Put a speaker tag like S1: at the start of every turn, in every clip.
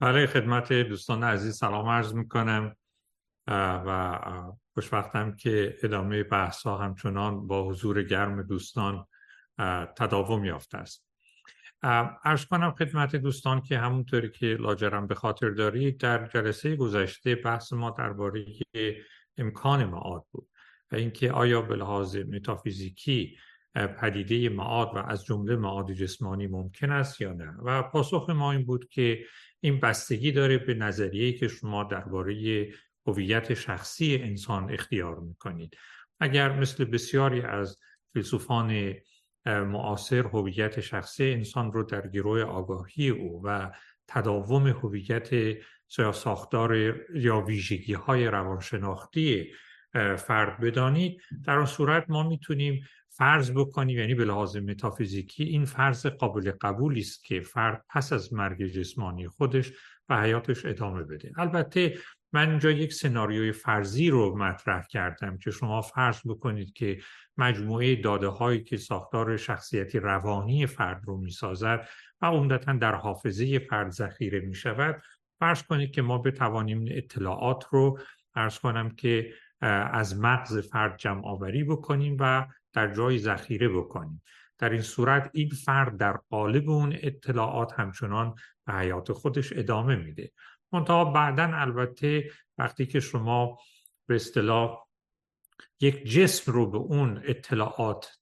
S1: برای خدمت دوستان عزیز سلام عرض می‌کنم و خوشبختم که ادامه بحث ها همچنان با حضور گرم دوستان تداوم یافته است. ارز کنم خدمت دوستان که همونطوری که لاجرم به خاطر دارید در جلسه گذشته بحث ما درباره امکان معاد بود و اینکه آیا به لحاظ متافیزیکی پدیده معاد و از جمله معاد جسمانی ممکن است یا نه. و پاسخ ما این بود که این بستگی داره به نظریه که شما درباره هویت شخصی انسان اختیار می‌کنید. اگر مثل بسیاری از فیلسوفان معاصر هویت شخصی انسان رو در گروه آگاهی او و تداوم هویت ساختار یا ویژگی های روانشناختی فرد بدانید در آن صورت ما می‌تونیم فرض بکنیم یعنی به لحاظ متافیزیکی این فرض قابل قبولی است که فرد پس از مرگ جسمانی خودش به حیاتش ادامه بده. البته من اینجا یک سناریوی فرضی رو مطرح کردم که شما فرض بکنید که مجموعه داده هایی که ساختار شخصیتی روانی فرد رو می‌سازد و عمدتا در حافظه فرد ذخیره می شود فرض کنید که ما بتوانیم اطلاعات رو فرض کنم که از مغز فرد جمع آوری بکنیم و در جای ذخیره بکنیم. در این صورت این فرد در قالب اون اطلاعات همچنان به حیات خودش ادامه میده. منتها بعدا البته وقتی که شما به اصطلاح یک جسم رو به اون اطلاعات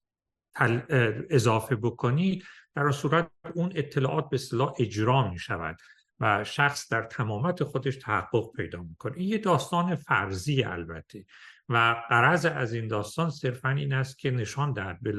S1: اضافه بکنید در اون صورت اون اطلاعات به اصطلاح اجرا می شود و شخص در تمامت خودش تحقق پیدا می‌کنه. این یه داستان فرضی البته. و قرض از این داستان صرفا این است که نشان دهد به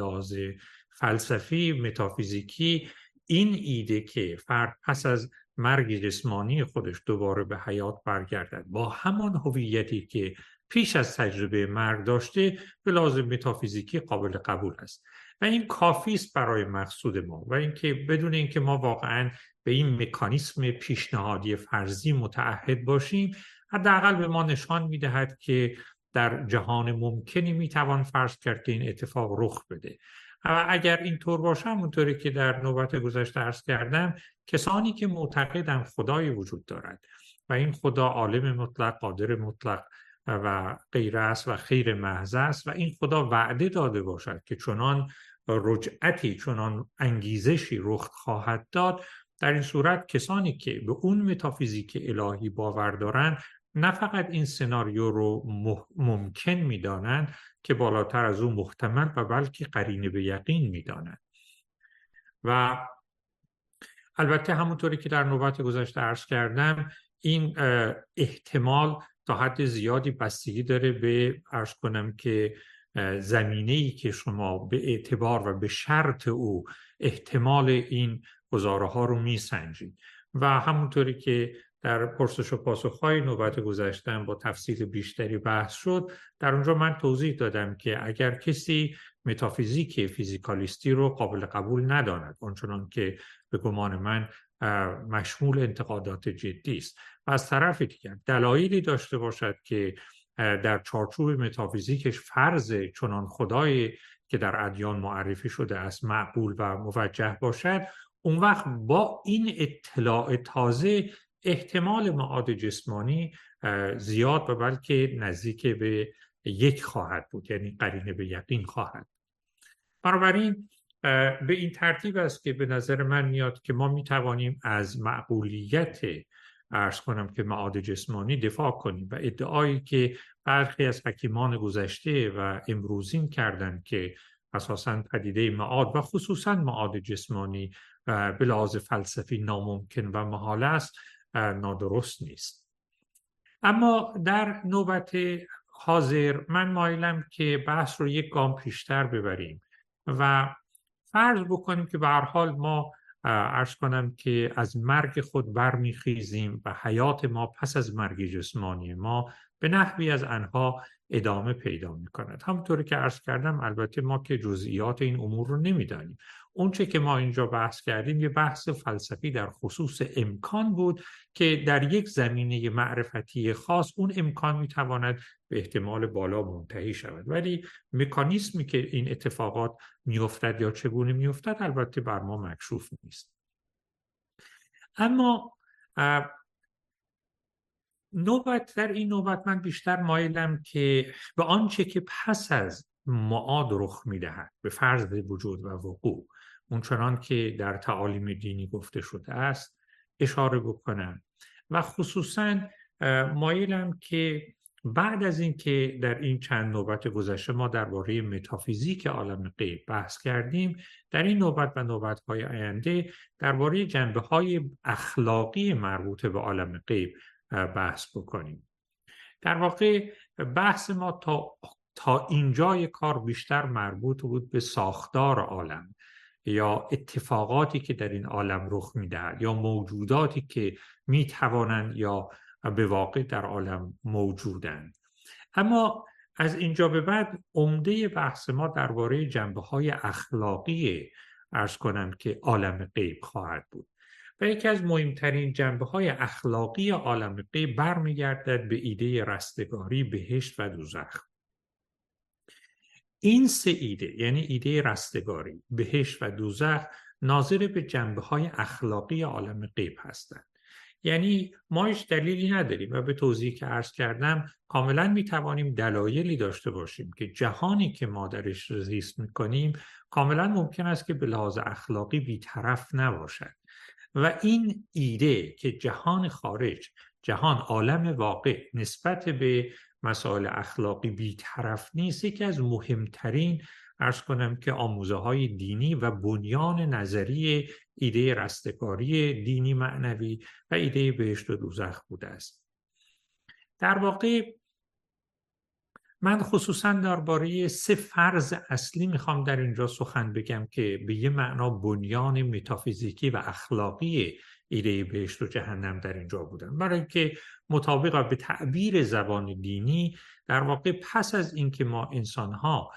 S1: فلسفی متافیزیکی این ایده که فرد پس از مرگ جسمانی خودش دوباره به حیات برگردد. با همان هویتی که پیش از تجربه مرگ داشته به لازم متافیزیکی قابل قبول است. و این کافی است برای مقصود ما و اینکه بدون اینکه ما واقعا به این مکانیسم پیشنهادی فرضی متعهد باشیم حداقل به ما نشان می‌دهد که در جهان ممکنی می‌توان فرض کرد که این اتفاق رخ بده. و اگر اینطور باشه همونطوری که در نوبت گذشته ارز کردم کسانی که معتقدن خدایی وجود دارد و این خدا عالم مطلق قادر مطلق و غیر است و خیر محض است و این خدا وعده داده باشد که چنان رجعتی چنان انگیزشی رخ خواهد داد در این صورت کسانی که به اون متافیزیک الهی باور دارند نه فقط این سناریو رو ممکن می‌دانند که بالاتر از اون محتمل و بلکه قرینه به یقین می‌دانند. و البته همونطوری که در نوبت گذشته عرض کردم این احتمال تا حد زیادی بستگی داره به عرض کنم که زمینه ای که شما به اعتبار و به شرط او احتمال این گزاره ها رو میسنجید. و همونطوری که در پرسش و پاسخ های نوبت گذشتن با تفصیل بیشتری بحث شد. در اونجا من توضیح دادم که اگر کسی متافیزیک فیزیکالیستی رو قابل قبول نداند اونچنان که به گمان من مشمول انتقادات جدی است. و از طرف دیگر دلایلی داشته باشد که در چارچوب متافیزیکش فرض چنان خدایی که در ادیان معرفی شده است معقول و موجه باشد اون وقت با این اطلاع تازه احتمال معاد جسمانی زیاد و بلکه نزدیک به یک خواهد بود یعنی قرینه به یقین خواهد. بنابراین به این ترتیب است که به نظر من میاد که ما می توانیم از معقولیت ارز کنم که معاد جسمانی دفاع کنیم و ادعایی که برخی از حکیمان گذشته و امروزین کردند که اساسا پدیده معاد و خصوصا معاد جسمانی به لحاظ فلسفی ناممکن و محال است نادرست نیست. اما در نوبت حاضر من مایلم که بحث رو یک گام پیشتر ببریم و فرض بکنیم که به حال ما ارز کنم که از مرگ خود برمیخیزیم و حیات ما پس از مرگ جسمانی ما به نحوی از انها ادامه پیدا می کند همونطوری که عرض کردم البته ما که جزئیات این امور رو نمی‌دانیم. اونچه که ما اینجا بحث کردیم یه بحث فلسفی در خصوص امکان بود که در یک زمینه معرفتی خاص اون امکان می‌تواند به احتمال بالا منتهی شود. ولی مکانیسمی که این اتفاقات میافتد یا چگونه میافتد البته بر ما مکشوف نیست. اما نوبت در این نوبت من بیشتر مایلم که به آنچه که پس از معاد رخ می‌دهد به فرض وجود و وقوع. اونچنان که در تعالیم دینی گفته شده است اشاره بکنم. و خصوصا مایلم که بعد از اینکه در این چند نوبت گذشته ما درباره متافیزیک عالم غیب بحث کردیم در این نوبت و نوبت های آینده درباره جنبه های اخلاقی مربوط به عالم غیب بحث بکنیم. در واقع بحث ما تا تا اینجای کار بیشتر مربوط بود به ساختار عالم یا اتفاقاتی که در این عالم رخ می‌دهد یا موجوداتی که می‌توانند یا به واقع در عالم موجودند. اما از اینجا به بعد عمده بحث ما درباره جنبه های اخلاقی ارز کنم که عالم غیب خواهد بود و یکی از مهمترین جنبه های اخلاقی عالم غیب برمیگردد به ایده رستگاری بهشت و دوزخ. این سه ایده یعنی ایده رستگاری بهشت و دوزخ ناظر به جنبه های اخلاقی عالم غیب هستند. یعنی ما هیچ دلیلی نداریم و به توضیحی که عرض کردم کاملا می توانیم دلایلی داشته باشیم که جهانی که ما درش زیست می کنیم کاملا ممکن است که به لحاظ اخلاقی بیطرف نباشد. و این ایده که جهان خارج جهان عالم واقع نسبت به مسائل اخلاقی بیطرف نیست. یکی از مهمترین ارز کنم که آموزه های دینی و بنیان نظری ایده رستگاری دینی معنوی و ایده بهشت و دوزخ بوده است. در واقع من خصوصا درباره سه فرض اصلی می‌خوام در اینجا سخن بگم که به یه معنا بنیان متافیزیکی و اخلاقی ایده بهشت و جهنم در اینجا بودن. برای که مطابق به تعبیر زبان دینی در واقع پس از اینکه ما انسانها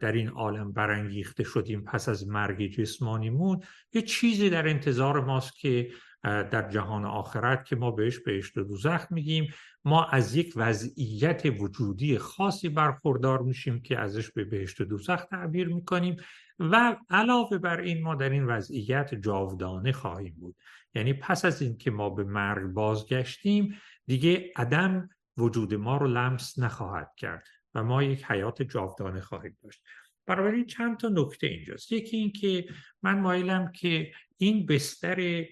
S1: در این عالم برانگیخته شدیم پس از مرگ جسمانیمون یه چیزی در انتظار ماست که در جهان آخرت که ما بهش بهشت و دوزخ میگیم ما از یک وضعیت وجودی خاصی برخوردار میشیم که ازش به بهشت و دوزخ تعبیر می‌کنیم و علاوه بر این ما در این وضعیت جاودانه خواهیم بود. یعنی پس از اینکه ما به مرگ بازگشتیم دیگه عدم وجود ما رو لمس نخواهد کرد و ما یک حیات جاودانه خواهیم داشت. این چند تا نکته اینجاست. یکی این که من مایلم که این بستر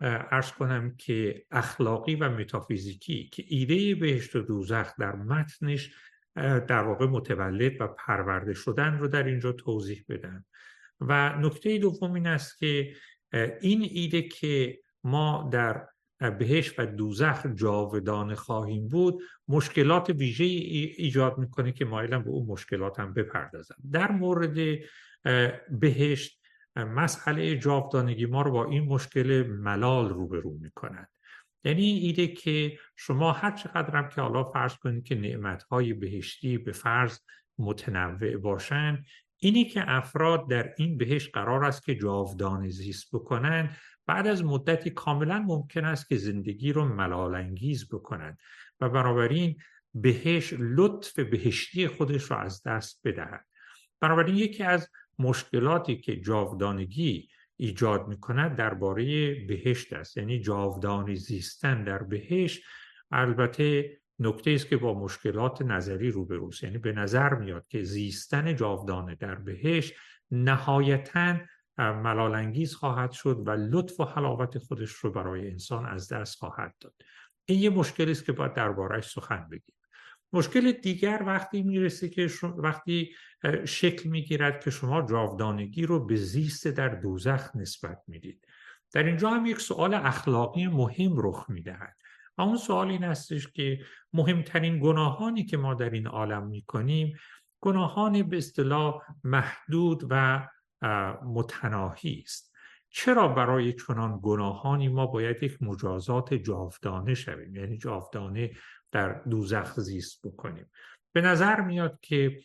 S1: ارز کنم که اخلاقی و متافیزیکی که ایده بهشت و دوزخ در متنش در واقع متولد و پرورده شدن رو در اینجا توضیح بدم و نکته دوم این است که این ایده که ما در بهش و دوزخ جاودانه خواهیم بود مشکلات ویژه ایجاد می‌کنه که مایلم به اون مشکلات هم بپردازم. در مورد بهشت مسئله جاودانگی ما رو با این مشکل ملال روبرو می‌کنند یعنی ایده که شما هر چقدر هم که حالا فرض کنید که نعمتهای بهشتی به فرض متنوع باشن اینی که افراد در این بهش قرار است که جاودانه زیست بکنن بعد از مدتی کاملا ممکن است که زندگی رو ملال انگیز بکنند و بنابراین بهش لطف بهشتی خودش رو از دست بدهد. بنابراین یکی از مشکلاتی که جاودانگی ایجاد می‌کند درباره بهشت است. یعنی جاودانی زیستن در بهشت البته نکته است که با مشکلات نظری روبروست. یعنی به نظر میاد که زیستن جاودانه در بهشت نهایتا ملالانگیز خواهد شد و لطف و حلاوت خودش رو برای انسان از دست خواهد داد. این یه مشکلی است که باید دربارهش سخن بگیم. مشکل دیگر وقتی می‌رسه که وقتی شکل می‌گیرد که شما جاودانگی رو به زیست در دوزخ نسبت می‌دید. در اینجا هم یک سوال اخلاقی مهم رخ می‌دهد. و اون سوال این هستش که مهمترین گناهانی که ما در این عالم می‌کنیم گناهان به اصطلاح محدود و متناهی است. چرا برای چنان گناهانی ما باید یک مجازات جاودانه شویم؟ یعنی جاودانه در دوزخ زیست بکنیم. به نظر میاد که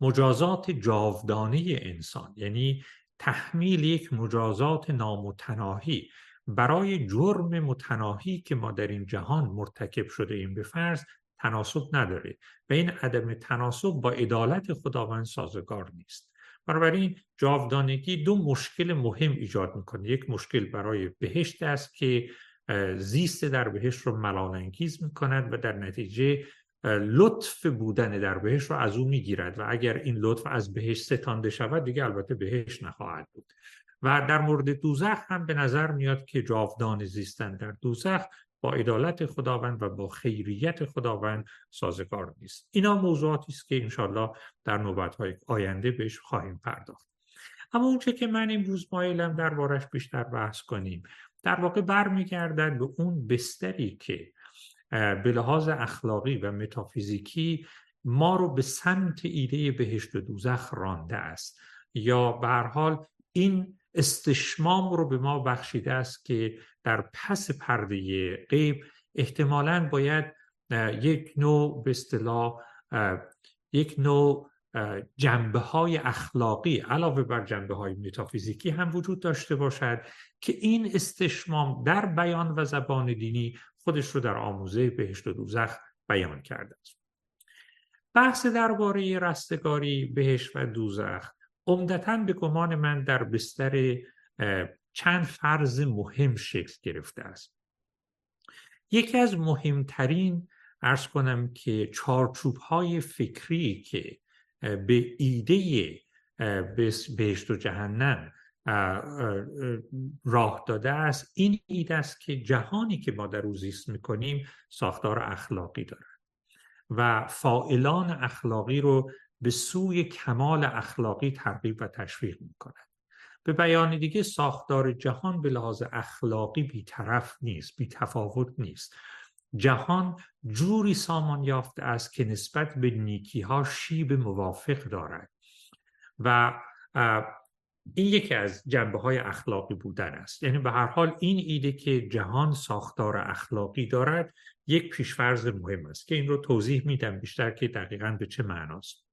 S1: مجازات جاودانه انسان یعنی تحمیل یک مجازات نامتناهی برای جرم متناهی که ما در این جهان مرتکب شده ایم به فرض تناسب نداره. و این عدم تناسب با عدالت خداوند سازگار نیست. بنابراین جاودانگی دو مشکل مهم ایجاد می‌کنه. یک مشکل برای بهشت است که زیست در بهش رو ملالانگیز می‌کند و در نتیجه لطف بودن در بهش رو از او می‌گیرد و اگر این لطف از بهش ستانده شود دیگه البته بهش نخواهد بود. و در مورد دوزخ هم به نظر میاد که جاودان زیستن در دوزخ با عدالت خداوند و با خیریت خداوند سازگار نیست. اینا موضوعاتی است که انشالله در نوبتهای آینده بهش خواهیم پرداخت. اما اونچه که من امروز مایلم دربارش بیشتر بحث کنیم. در واقع برمیگردد به اون بستری که به لحاظ اخلاقی و متافیزیکی ما رو به سمت ایده بهشت و دوزخ رانده است. یا به حال این استشمام رو به ما بخشیده است که در پس پرده غیب احتمالا باید یک نوع به اصطلاح یک نوع جنبه های اخلاقی علاوه بر جنبه های متافیزیکی هم وجود داشته باشد که این استشمام در بیان و زبان دینی خودش رو در آموزه بهشت و دوزخ بیان کرده است. بحث درباره رستگاری بهشت و دوزخ عمدتا به گمان من در بستر چند فرض مهم شکل گرفته است. یکی از مهمترین ارز کنم که چارچوب های فکری که به ایده بهشت و جهنم راه داده است این ایده است که جهانی که ما در او زیست می‌کنیم ساختار اخلاقی دارد و فائلان اخلاقی رو به سوی کمال اخلاقی ترغیب و تشویق می‌کند. به بیان دیگه ساختار جهان به لحاظ اخلاقی بیطرف نیست بیتفاوت نیست. جهان جوری سامان یافته است که نسبت به نیکی ها شیب موافق دارد. و این یکی از جنبه های اخلاقی بودن است. یعنی به هر حال این ایده که جهان ساختار اخلاقی دارد یک پیشفرض مهم است که این رو توضیح میدم بیشتر که دقیقا به چه معناست.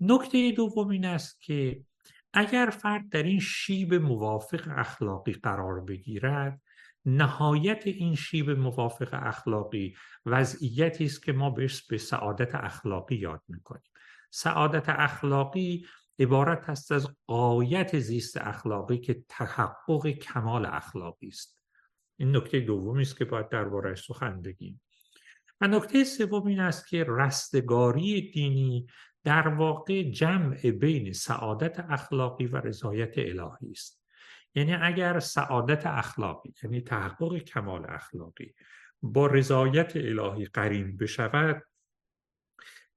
S1: نکته دوم این است که اگر فرد در این شیب موافق اخلاقی قرار بگیرد نهایت این شیب موافق اخلاقی وضعیتی است که ما بهش به سعادت اخلاقی یاد می‌کنیم. سعادت اخلاقی عبارت است از قایت زیست اخلاقی که تحقق کمال اخلاقی است. این نکته دومی است که باید دربارش سخن بگیم. و نکته سوم این است که رستگاری دینی در واقع جمع بین سعادت اخلاقی و رضایت الهی است. یعنی اگر سعادت اخلاقی یعنی تحقق کمال اخلاقی با رضایت الهی قرین بشود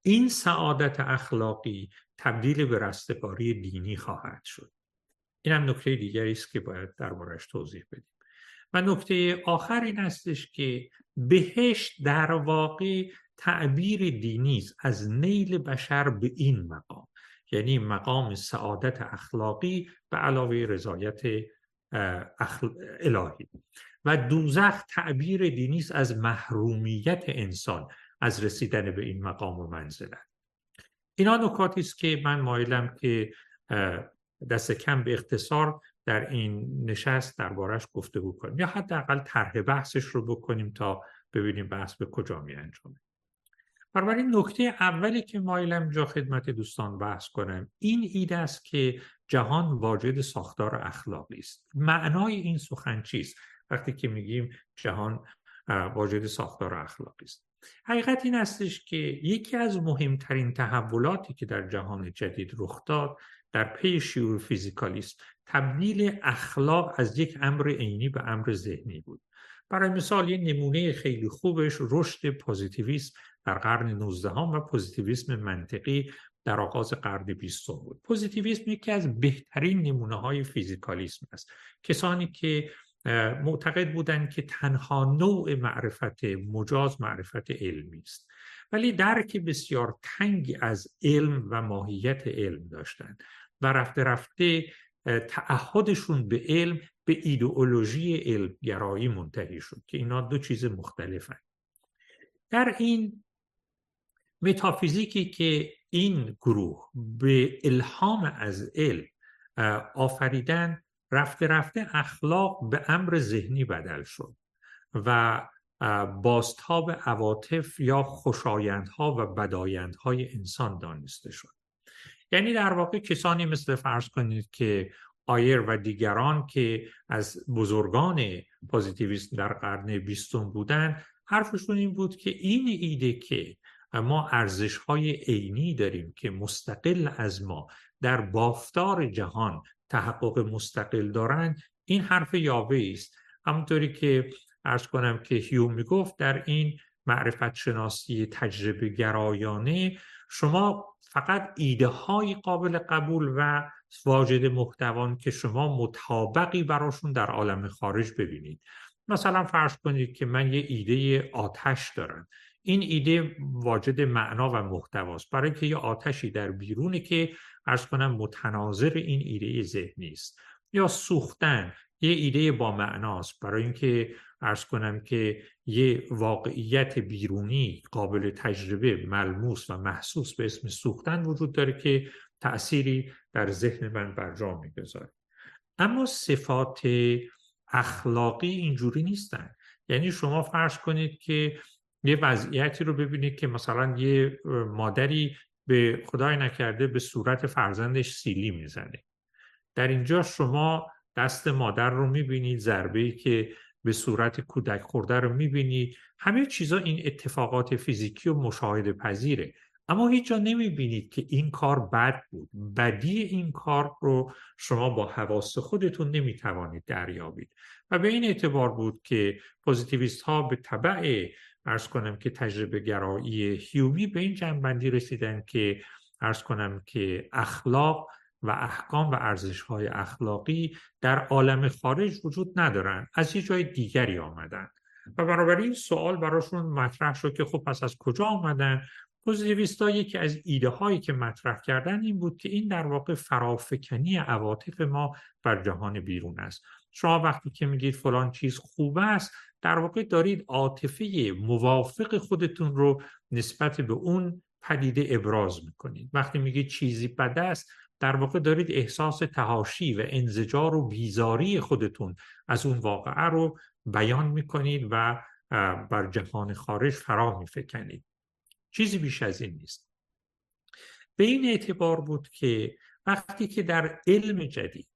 S1: این سعادت اخلاقی تبدیل به رستگاری دینی خواهد شد. این هم نکته دیگری است که باید دربارش توضیح بدیم. و نکته آخر این استش که بهشت در واقع تعبیر دینی است از نیل بشر به این مقام. یعنی مقام سعادت اخلاقی به علاوه رضایت الهی. و دوزخ تعبیر دینی است از محرومیت انسان از رسیدن به این مقام و منزلت. اینا نکاتی است که من مایلم که دست کم به اختصار در این نشست دربارش گفتگو کنیم. یا حداقل طرح بحثش رو بکنیم تا ببینیم بحث به کجا می انجامه بنابراین نکته اولی که مایلم جا خدمت دوستان بحث کنم این ایده است که جهان واجد ساختار اخلاقی است. معنای این سخن چیست؟ وقتی که میگیم جهان واجد ساختار اخلاقی است. حقیقت این استش که یکی از مهمترین تحولاتی که در جهان جدید رخ داد در پی شیوع فیزیکالیسم تبدیل اخلاق از یک امر عینی به امر ذهنی بود. برای مثال یه نمونه خیلی خوبش رشد پوزیتیویسم در قرن 19 و پوزیتیویسم منطقی در آغاز قرن 20 بود. پوزیتیویسم یکی از بهترین نمونه های فیزیکالیسم است. کسانی که معتقد بودند که تنها نوع معرفت مجاز معرفت علمی است. ولی درک بسیار تنگی از علم و ماهیت علم داشتند و رفته رفته تعهدشون به علم به ایدئولوژی علمگرایی منتهی شد که اینا دو چیز مختلفن. در این متافیزیکی که این گروه به الهام از علم آفریدن رفته رفته اخلاق به امر ذهنی بدل شد و باستاب عواطف یا خوشایندها و بدایندهای انسان دانسته شد. یعنی در واقع کسانی مثل فرض کنید که آیر و دیگران که از بزرگان پوزیتیویسم در قرن بیستم بودن حرفشون این بود که این ایده که ما ارزش های عینی داریم که مستقل از ما در بافتار جهان تحقق مستقل دارند. این حرف یاوه است. همونطوری که ارز کنم که هیوم می‌گفت در این معرفت شناسی تجربه گرایانه شما فقط ایده های قابل قبول و واجد محتوان که شما مطابقی براشون در عالم خارج ببینید. مثلا فرض کنید که من یه ایده آتش دارم. این ایده واجد معنا و محتواست. برای که یه آتشی در بیرونه که ارز کنم متناظر این ایده ذهنی است. یا سوختن یه ایده با معناست. برای اینکه ارز کنم که یه واقعیت بیرونی قابل تجربه ملموس و محسوس به اسم سوختن وجود داره که تأثیری در ذهن من بر جا می‌گذاره. اما صفات اخلاقی اینجوری نیستن. یعنی شما فرض کنید که یه وضعیتی رو ببینید که مثلا یه مادری به خدای نکرده به صورت فرزندش سیلی می‌زنه. در اینجا شما دست مادر رو می‌بینید ضربه ای که به صورت کودک خورده رو می‌بینید. همه چیزا این اتفاقات فیزیکی و مشاهده پذیره. اما هیچ جا نمی‌بینید که این کار بد بود. بدی این کار رو شما با حواس خودتون نمی‌توانید دریابید. و به این اعتبار بود که پوزیتیویست ها به طبع ارز کنم که تجربه گرایی هیومی به این جنبندی رسیدن که ارز کنم که اخلاق و احکام و ارزش های اخلاقی در عالم خارج وجود ندارن از یه جای دیگری آمدن. و بنابراین سوال براشون مطرح شد که خب پس از کجا آمدن؟ پوزیتیویستا یکی از ایده هایی که مطرح کردن این بود که این در واقع فرافکنی عواطف ما بر جهان بیرون است. شما وقتی که میگید فلان چیز خوب است در واقع دارید عاطفه موافق خودتون رو نسبت به اون پدیده ابراز می‌کنید. وقتی میگید چیزی بد است در واقع دارید احساس تهاشی و انزجار و بیزاری خودتون از اون واقعه رو بیان می‌کنید و بر جهان خارج فرا میفکنید. چیزی بیش از این نیست. به این اعتبار بود که وقتی که در علم جدید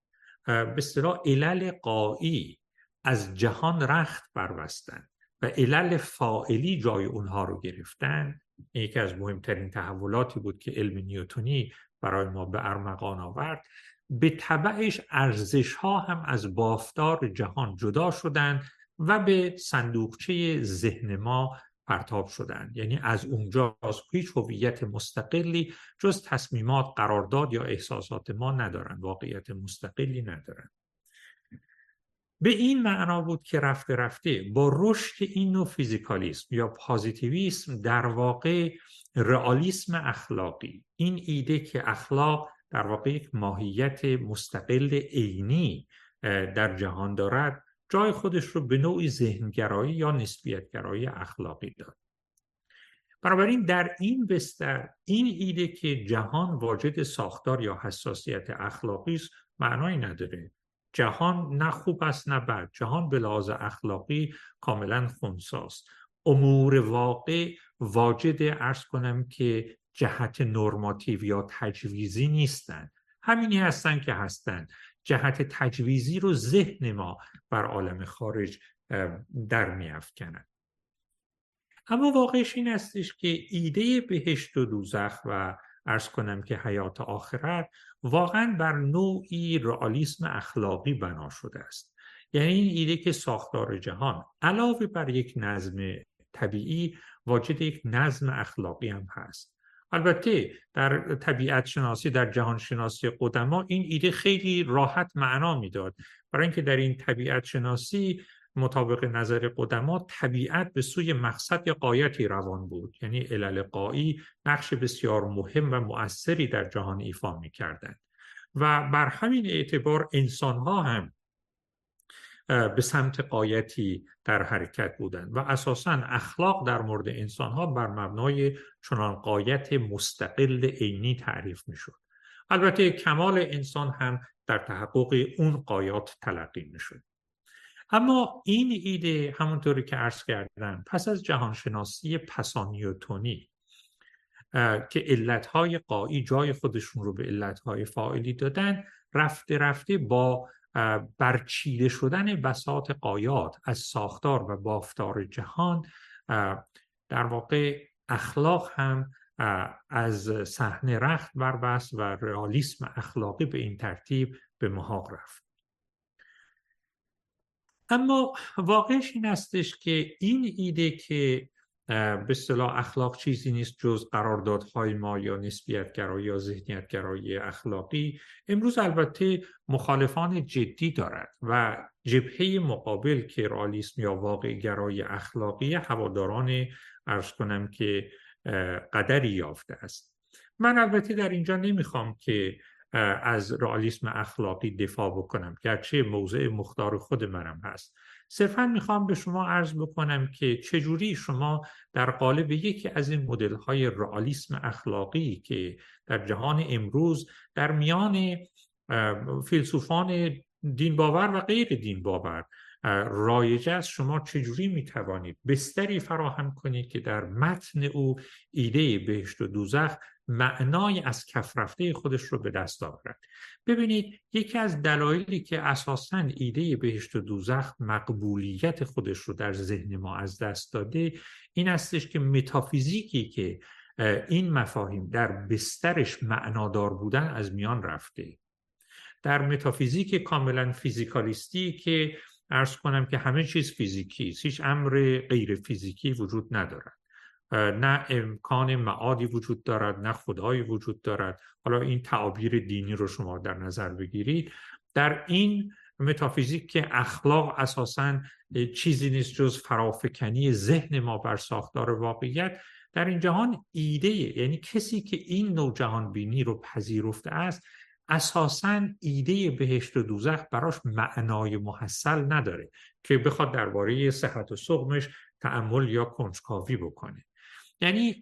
S1: به اصطلاح علل قایی از جهان رخت بربستن و علل فائلی جای اونها رو گرفتن یکی از مهمترین تحولاتی بود که علم نیوتونی برای ما به ارمغان آورد به طبعش ارزش ها هم از بافتار جهان جدا شدند و به صندوقچه ذهن ما پرتاب شدن. یعنی از اونجا از هیچ هویت مستقلی جز تصمیمات قرارداد یا احساسات ما ندارن واقعیت مستقلی ندارن. به این معنا بود که رفته رفته با رشد این نوع فیزیکالیسم یا پازیتیویسم در واقع رئالیسم اخلاقی. این ایده که اخلاق در واقع یک ماهیت مستقل عینی در جهان دارد جای خودش رو به نوعی ذهنگرایی یا نسبیتگرایی اخلاقی داد. بنابراین در این بستر این ایده که جهان واجد ساختار یا حساسیت اخلاقی است معنایی نداره. جهان نه خوب است نه بد. جهان به لحاظ اخلاقی کاملا خونساست. امور واقع واجد ارز کنم که جهت نرماتیو یا تجویزی نیستند همینی هستند که هستند جهت تجویزی رو ذهن ما بر عالم خارج در میافکنند اما واقعش این استش که ایده بهشت و دوزخ و ارز کنم که حیات آخرت واقعا بر نوعی رئالیسم اخلاقی بنا شده است. یعنی این ایده که ساختار جهان علاوه بر یک نظم طبیعی واجد یک نظم اخلاقی هم هست. البته در طبیعت شناسی در جهان شناسی قدما این ایده خیلی راحت معنا می‌داد. برای اینکه در این طبیعت شناسی مطابق نظر قدما طبیعت به سوی مقصد یا قایتی روان بود. یعنی علل قایی نقش بسیار مهم و مؤثری در جهان ایفا می و بر همین اعتبار انسان ها هم به سمت قایتی در حرکت بودند و اساسا اخلاق در مورد انسان ها بر مبنای چنان قایت مستقل عینی تعریف می شد البته کمال انسان هم در تحقق اون قایات تلقی می شد اما این ایده همونطوری که عرض کردم پس از جهانشناسی پسانیوتونی که علتهای قایی جای خودشون رو به علتهای فاعلی دادن رفته رفته با برچیده شدن بساط قایات از ساختار و بافتار جهان در واقع اخلاق هم از صحنه رخت بربست و رئالیسم اخلاقی به این ترتیب به محاق رفت. اما واقعش این استش که این ایده که به اصطلاح اخلاق چیزی نیست جز قراردادهای ما یا نسبیتگرایی یا ذهنیتگرایی اخلاقی. امروز البته مخالفان جدی دارد و جبهه مقابل که رالیسم یا واقع گرای اخلاقی هواداران ارز کنم که قدری یافته است. من البته در اینجا نمی‌خوام که از رئالیسم اخلاقی دفاع بکنم گرچه موضع مختار خود منم هست. صرفا می‌خوام به شما عرض بکنم که چجوری شما در قالب یکی از این مدل های رئالیسم اخلاقی که در جهان امروز در میان فیلسوفان دین باور و غیر دین باور رایج است شما چجوری می توانید بستری فراهم کنید که در متن او ایده بهشت و دوزخ معنای از کف رفته خودش رو به دست آورد. ببینید یکی از دلایلی که اساسا ایده بهشت و دوزخ مقبولیت خودش رو در ذهن ما از دست داده این استش که متافیزیکی که این مفاهیم در بسترش معنادار بودن از میان رفته. در متافیزیک کاملا فیزیکالیستی که ارز کنم که همه چیز فیزیکی هیچ امر غیر فیزیکی وجود ندارد. نه امکان معادی وجود دارد نه خدایی وجود دارد. حالا این تعابیر دینی رو شما در نظر بگیرید. در این متافیزیک که اخلاق اساسا چیزی نیست جز فرافکنی ذهن ما بر ساختار واقعیت در این جهان ایده یعنی کسی که این نوع جهان بینی رو پذیرفته است اساسا ایده بهشت و دوزخ براش معنای محصل نداره که بخواد درباره صحت و سقمش تعمل یا کنجکاوی بکنه. یعنی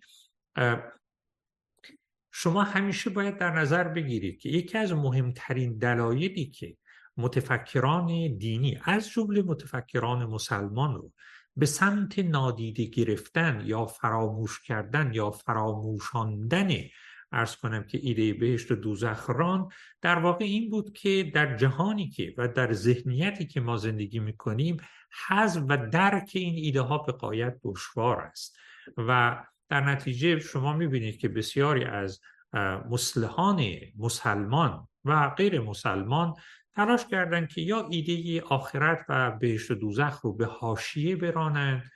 S1: شما همیشه باید در نظر بگیرید که یکی از مهمترین دلایلی که متفکران دینی از جمله متفکران مسلمان رو به سمت نادیده گرفتن یا فراموش کردن یا فراموشاندن ارز کنم که ایده بهشت و دوزخران در واقع این بود که در جهانی که و در ذهنیتی که ما زندگی می‌کنیم حذف و درک این ایده ها به قایت دشوار است. و در نتیجه شما می‌بینید که بسیاری از مسلحان مسلمان و غیر مسلمان تلاش کردند که یا ایده آخرت و بهشت و دوزخ رو به حاشیه برانند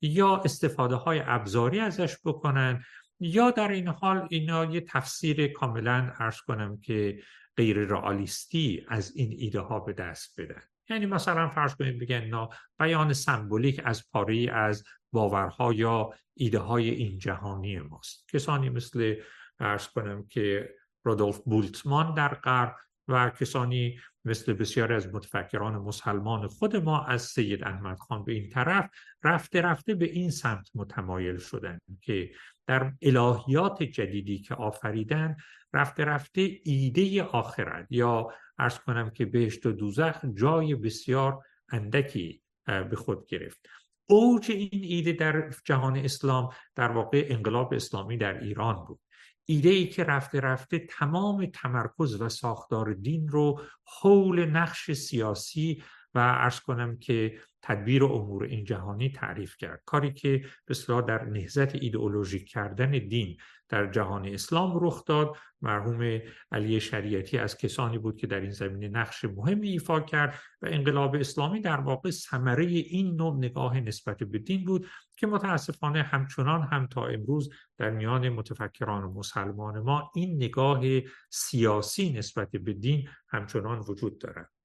S1: یا استفاده های ابزاری ازش بکنند یا در این حال اینا یه تفسیر کاملا ارز کنم که غیر رئالیستی از این ایده ها به دست بدن. یعنی مثلا فرض کنید بگن نا بیان سمبولیک از پاره از باورها یا ایده های این جهانی ماست. کسانی مثل ارز کنم که رودولف بولتمان در غرب و کسانی مثل بسیاری از متفکران مسلمان خود ما از سید احمد خان به این طرف رفته رفته به این سمت متمایل شدن که در الهیات جدیدی که آفریدن رفته رفته ایده آخرت یا ارز کنم که بهشت و دوزخ جای بسیار اندکی به خود گرفت. اوج این ایده در جهان اسلام در واقع انقلاب اسلامی در ایران بود. ایده ای که رفته رفته تمام تمرکز و ساختار دین رو حول نقش سیاسی و ارز کنم که تدبیر امور این جهانی تعریف کرد. کاری که به در نهزت ایدئولوژیک کردن دین در جهان اسلام رخ داد. مرحوم علی شریعتی از کسانی بود که در این زمینه نقش مهمی ایفا کرد و انقلاب اسلامی در واقع ثمره این نوع نگاه نسبت به دین بود که متاسفانه همچنان هم تا امروز در میان متفکران و مسلمان ما این نگاه سیاسی نسبت به دین همچنان وجود دارد.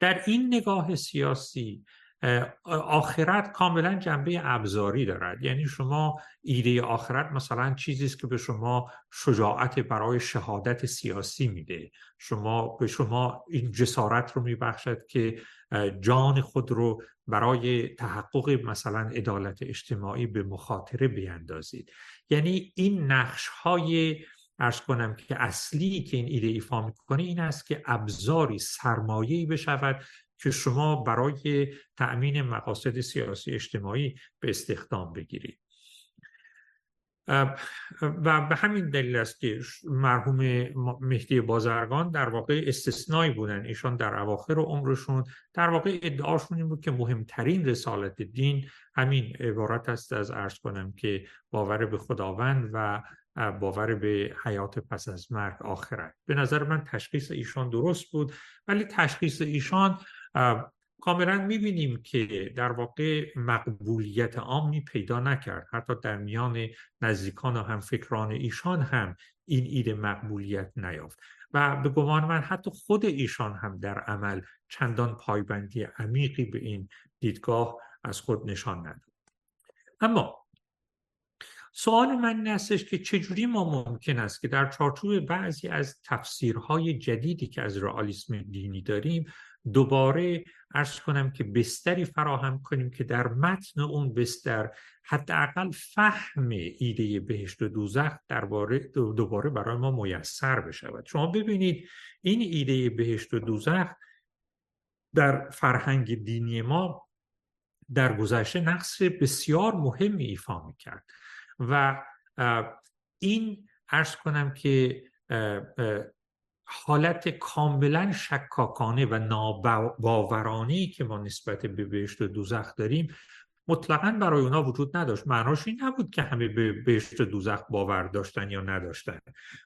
S1: در این نگاه سیاسی آخرت کاملا جنبه ابزاری دارد. یعنی شما ایده آخرت مثلا چیزی است که به شما شجاعت برای شهادت سیاسی میده. شما به شما این جسارت رو میبخشد که جان خود رو برای تحقق مثلا عدالت اجتماعی به مخاطره بیندازید. یعنی این نقش های ارز کنم که اصلی که این ایده ایفا می‌کنه این است که ابزاری سرمایه‌ای بشود که شما برای تأمین مقاصد سیاسی اجتماعی به استخدام بگیرید. و به همین دلیل است که مرحوم مهدی بازرگان در واقع استثنایی بودن. ایشان در اواخر عمرشون در واقع ادعاشون این بود که مهمترین رسالت دین همین عبارت است. از ارز کنم که باور به خداوند و باور به حیات پس از مرگ آخرت. به نظر من تشخیص ایشان درست بود ولی تشخیص ایشان کاملا می‌بینیم که در واقع مقبولیت عامی پیدا نکرد. حتی در میان نزدیکان و همفکران ایشان هم این ایده مقبولیت نیافت. و به گمان من حتی خود ایشان هم در عمل چندان پایبندی عمیقی به این دیدگاه از خود نشان نداد. اما سوال من این استش که چجوری ما ممکن است که در چارچوب بعضی از تفسیرهای جدیدی که از رئالیسم دینی داریم دوباره ارز کنم که بستری فراهم کنیم که در متن اون بستر حداقل فهم ایده بهشت و دوزخ درباره دوباره برای ما میسر بشود. شما ببینید این ایده بهشت و دوزخ در فرهنگ دینی ما در گذشته نقص بسیار مهمی ایفا می‌کرد. و این ارز کنم که حالت کاملا شکاکانه و ناباورانه که ما نسبت به بهشت و دوزخ داریم مطلقا برای اونا وجود نداشت. معناش این نبود که همه به بهشت و دوزخ باور داشتن یا نداشتن.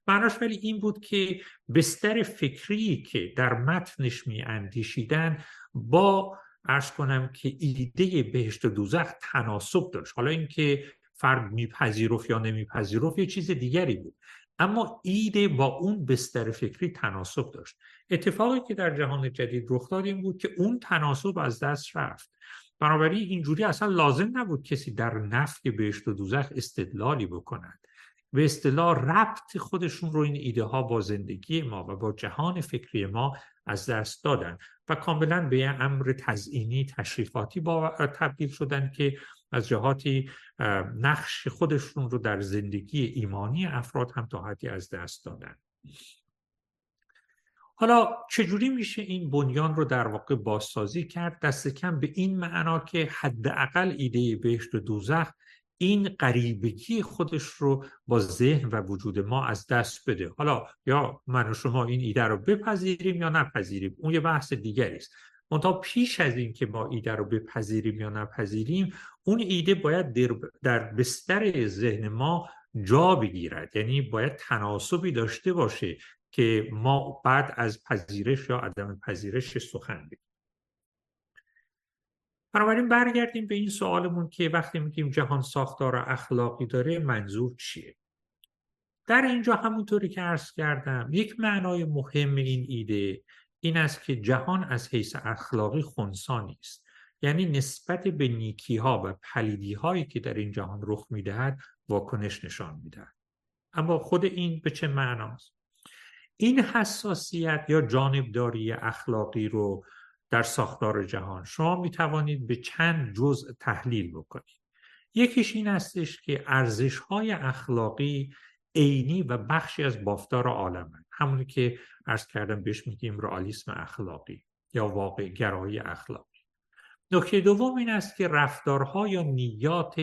S1: معناش ولی این بود که بستر فکری که در متنش می اندیشیدن با ارز کنم که ایده بهشت و دوزخ تناسب داشت. حالا اینکه فرد میپذیرفت یا نمیپذیرفت یه چیز دیگری بود. اما ایده با اون بستر فکری تناسب داشت. اتفاقی که در جهان جدید رخ داد این بود که اون تناسب از دست رفت. بنابراین اینجوری اصلا لازم نبود کسی در نفی بهشت و دوزخ استدلالی بکنند به اصطلاح ربط خودشون رو این ایده ها با زندگی ما و با جهان فکری ما از دست دادن و کاملا به یه امر تزئینی تشریفاتی با تبدیل شدن که از جهاتی نقش خودشون رو در زندگی ایمانی افراد هم تا حدی از دست دادن. حالا چجوری میشه این بنیان رو در واقع بازسازی کرد؟ دست کم به این معنا که حداقل ایده بهشت و دوزخ این غریبگی خودش رو با ذهن و وجود ما از دست بده. حالا یا من و شما این ایده رو بپذیریم یا نپذیریم؟ اون یه بحث دیگری است. منتها پیش از این که ما ایده رو بپذیریم یا نپذیریم اون ایده باید در بستر ذهن ما جا بگیرد. یعنی باید تناسبی داشته باشه که ما بعد از پذیرش یا عدم پذیرش سخن بگیم. بنابراین برگردیم به این سوالمون که وقتی میگیم جهان ساختار اخلاقی داره منظور چیه؟ در اینجا همونطوری که عرض کردم یک معنای مهم این ایده این است که جهان از حیث اخلاقی خونسانی است یعنی نسبت به نیکی ها و پلیدی هایی که در این جهان رخ می‌دهد واکنش نشان می‌دهد. اما خود این به چه معناست؟ این حساسیت یا جانبداری اخلاقی رو در ساختار جهان شما می توانید به چند جزء تحلیل بکنید. یکیش این استش که ارزش های اخلاقی عینی و بخشی از بافتار عالمند همونی که ارز کردم بهش میگیم رئالیسم اخلاقی یا واقع گرایی اخلاقی نکته دوم این است که رفتارها یا نیات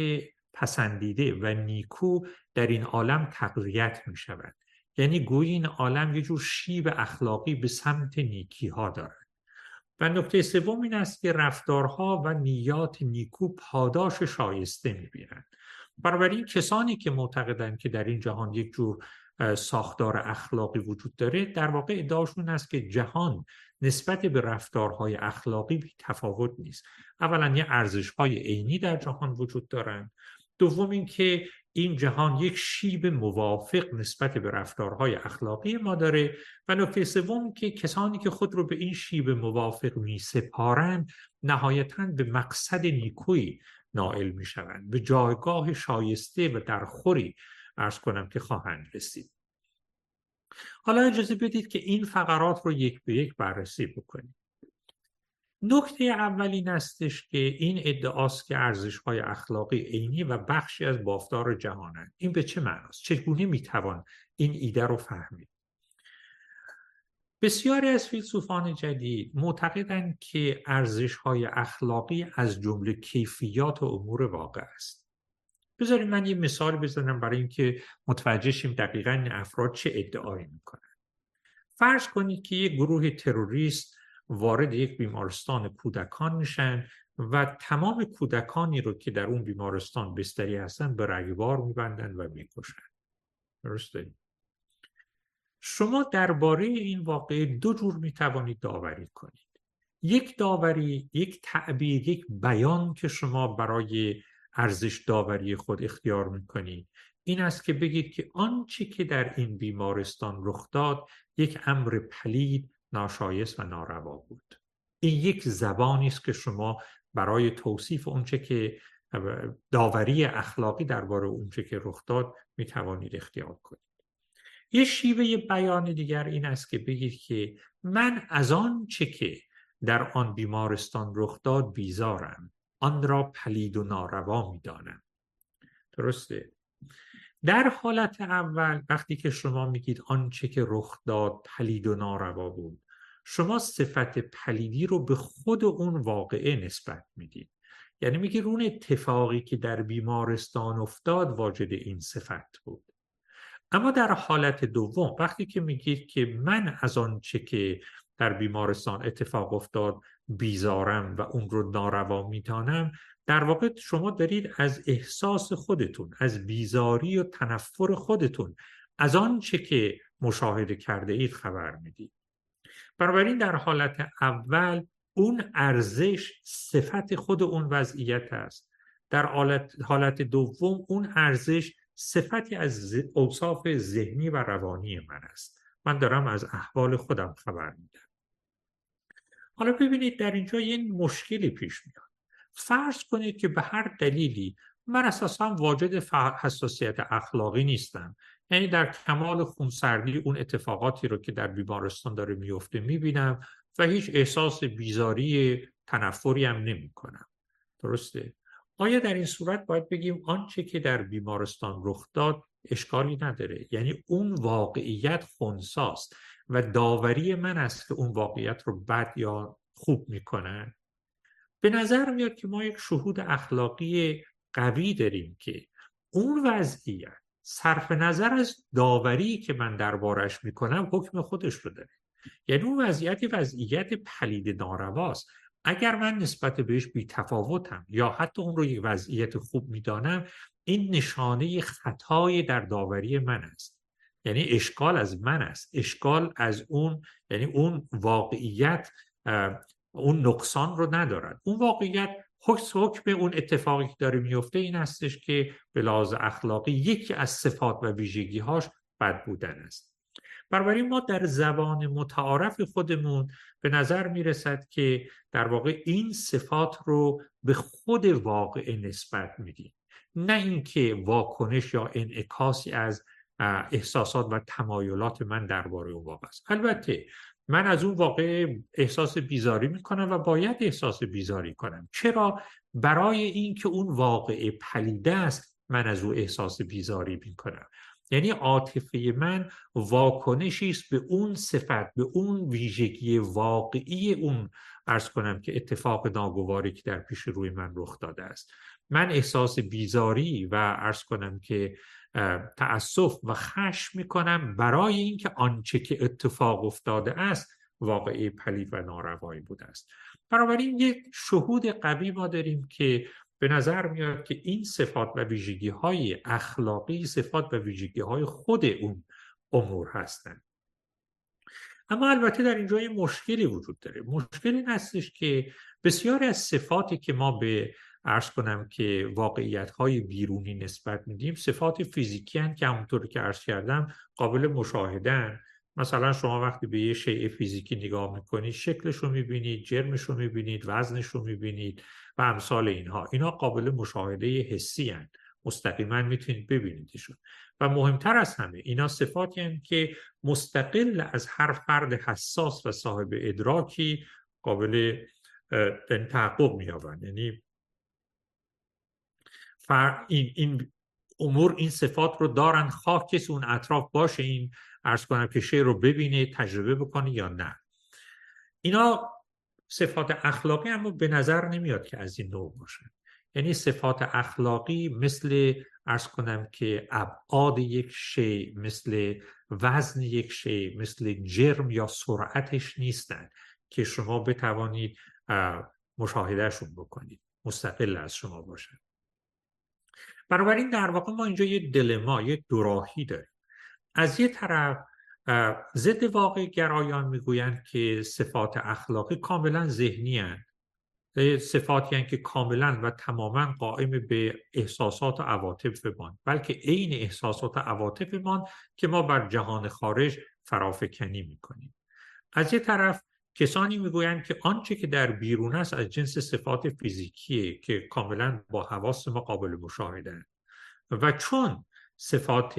S1: پسندیده و نیکو در این عالم تقویت می شود یعنی گویی این عالم یه جور شیب اخلاقی به سمت نیکی ها دارد. و نکته سوم این است که رفتارها و نیات نیکو پاداش شایسته می‌بینند بنابراین کسانی که معتقدند که در این جهان یک جور ساختار اخلاقی وجود داره در واقع ادعاشون است که جهان نسبت به رفتارهای اخلاقی تفاوت نیست. اولا یه ارزش های عینی در جهان وجود دارند دوم اینکه این جهان یک شیب موافق نسبت به رفتارهای اخلاقی ما داره و نکته سوم که کسانی که خود رو به این شیب موافق می سپارند نهایتا به مقصد نیکویی نائل می شوند به جایگاه شایسته و درخوری ارز کنم که خواهند رسید. حالا اجازه بدید که این فقرات رو یک به یک بررسی بکنیم. نکته اول این استش که این ادعاست که ارزش های اخلاقی عینی و بخشی از بافتار جهانند. این به چه معناست؟ چگونه می‌توان این ایده رو فهمید؟ بسیاری از فیلسوفان جدید معتقدند که ارزش های اخلاقی از جمله کیفیات و امور واقع است. بذارید من یه مثال بزنم برای اینکه متوجه شیم دقیقا این افراد چه ادعایی می‌کنن. فرض کنید که یک گروه تروریست وارد یک بیمارستان کودکان میشن و تمام کودکانی رو که در اون بیمارستان بستری هستن به رگبار میبندن و می‌کشن. درسته؟ شما درباره این واقعه دو جور می‌توانید داوری کنید. یک داوری یک تعبیر یک بیان که شما برای ارزش داوری خود اختیار می‌کنید این است که بگید که آنچه که در این بیمارستان رخ داد یک امر پلید ناشایست و ناروا بود. این یک زبانی است که شما برای توصیف اونچه که داوری اخلاقی درباره اونچه که رخ داد می توانید اختیار کنید. یه شیوه بیان دیگر این است که بگید که من از آن چه که در آن بیمارستان رخ داد بیزارم. آن را پلید و ناروا می‌دانم. درسته. در حالت اول وقتی که شما میگید آنچه که رخ داد پلید و ناروا بود شما صفت پلیدی رو به خود اون واقعه نسبت می‌دید. یعنی میگی اون اتفاقی که در بیمارستان افتاد واجد این صفت بود. اما در حالت دوم وقتی که میگید که من از آنچه که در بیمارستان اتفاق افتاد بیزارم و اون رو ناروا می‌دانم در واقع شما دارید از احساس خودتون از بیزاری و تنفر خودتون از آنچه که مشاهده کرده اید خبر می‌دید. بنابراین در حالت اول اون ارزش صفت خود اون وضعیت است. در حالت, دوم اون ارزش صفتی از اوصاف ذهنی و روانی من است. من دارم از احوال خودم خبر میدم. حالا ببینید در اینجا یه مشکلی پیش میاد فرض کنید که به هر دلیلی من اساسا واجد حساسیت اخلاقی نیستم یعنی در کمال خونسردی اون اتفاقاتی رو که در بیمارستان داره میفته می‌بینم و هیچ احساس بیزاری تنفری هم نمی کنم. درسته؟ آیا در این صورت باید بگیم آنچه که در بیمارستان رخ داد اشکالی نداره یعنی اون واقعیت خونساست و داوری من است که اون واقعیت رو بد یا خوب می‌کنن. به نظر میاد که ما یک شهود اخلاقی قوی داریم که اون وضعیت صرف نظر از داوری که من دربارش می‌کنم حکم خودش رو داره. یعنی اون وضعیت وضعیت پلید نارواست. اگر من نسبت بهش بی تفاوتم یا حتی اون رو یک وضعیت خوب می‌دانم این نشانه خطای در داوری من است. یعنی اشکال از من است. اشکال از اون یعنی اون واقعیت اون نقصان رو ندارد. اون واقعیت حکم اون اتفاقی که داره میفته این هستش که به لحاظ اخلاقی یکی از صفات و ویژگی هاش بد بودن است. بنابراین ما در زبان متعارف خودمون به نظر می‌رسد که در واقع این صفات رو به خود واقع نسبت میدیم. نه اینکه واکنش یا انعکاسی از احساسات و تمایلات من درباره اون واقع است البته من از اون واقع احساس بیزاری می‌کنم و باید احساس بیزاری کنم. چرا؟ برای اینکه اون واقع پلیده است من از او احساس بیزاری می‌کنم. یعنی عاطفه من واکنشی است به اون صفت به اون ویژگی واقعی اون ارز کنم که اتفاق ناگواری که در پیش روی من رخ داده است. من احساس بیزاری و ارز کنم که تأسف و خشم می‌کنم برای اینکه آنچه که اتفاق افتاده است واقعی پلید و ناروایی بوده است. بنابراین یک شهود قوی ما داریم که به نظر میاد که این صفات و ویژگی های اخلاقی صفات و ویژگی های خود اون امور هستند. اما البته در اینجا یه مشکلی وجود داره. مشکل این هستش که بسیاری از صفاتی که ما به عرض کنم که واقعیت های بیرونی نسبت میدیم صفات فیزیکی هن که همونطور که عرض کردم قابل مشاهدن مثلا شما وقتی به یه شیء فیزیکی نگاه می‌کنید شکلش رو می‌بینید جرمش رو می‌بینید وزنش رو می‌بینید و امثال اینها. اینا قابل مشاهده حسی هن. مستقیما می‌تونید ببینیدشون. و مهمتر از همه اینا صفاتی هن که مستقل از هر فرد حساس و صاحب ادراکی قابل تحقق میابن یعنی این, این امور این صفات رو دارن خواه کسی اون اطراف باشه این ارز کنم که شعر رو ببینه تجربه بکنه یا نه. اینا صفات اخلاقی اما به نظر نمیاد که از این نوع باشه. یعنی صفات اخلاقی مثل ارز کنم که ابعاد یک شی مثل وزن یک شی مثل جرم یا سرعتش نیستن که شما بتوانید مشاهدهشون بکنید. مستقل از شما باشن بنابراین در واقع ما اینجا یه دلما یه دوراهی داریم. از یه طرف ضد واقع گرایان می‌گویند که صفات اخلاقی کاملا ذهنی هن. صفاتی هن که کاملا و تماما قائم به احساسات و عواطفمان بلکه عین احساسات و عواطفمان که ما بر جهان خارج فرافکنی می‌کنیم. از یه طرف کسانی می‌گویند که آنچه که در بیرون است از جنس صفات فیزیکیه که کاملا با حواس ما قابل مشاهده و چون صفات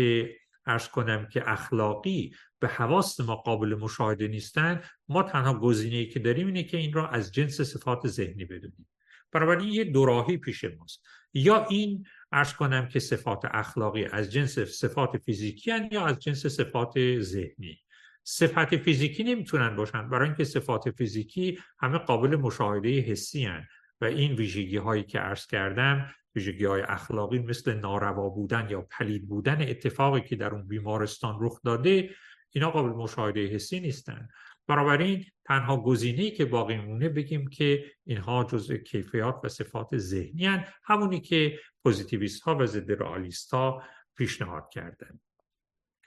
S1: ارز کنم که اخلاقی به حواس ما قابل مشاهده نیستن ما تنها گزینه ای که داریم اینه که این را از جنس صفات ذهنی بدونیم. بنابراین یه دوراهی پیش ماست. یا این ارز کنم که صفات اخلاقی از جنس صفات فیزیکی یا از جنس صفات ذهنی. صفت فیزیکی نمی‌تونن باشن. برای اینکه صفات فیزیکی همه قابل مشاهده حسی هن و این ویژگی هایی که عرض کردم ویژگی های اخلاقی مثل ناروا بودن یا پلید بودن اتفاقی که در اون بیمارستان رخ داده اینا قابل مشاهده حسی نیستن. بنابراین تنها گزینه‌ای که باقی می‌مونه بگیم که اینها جزء کیفیات و صفات ذهنی هن همونی که پوزیتیویست ها و ضد رئالیست ها پیشنهاد کردن.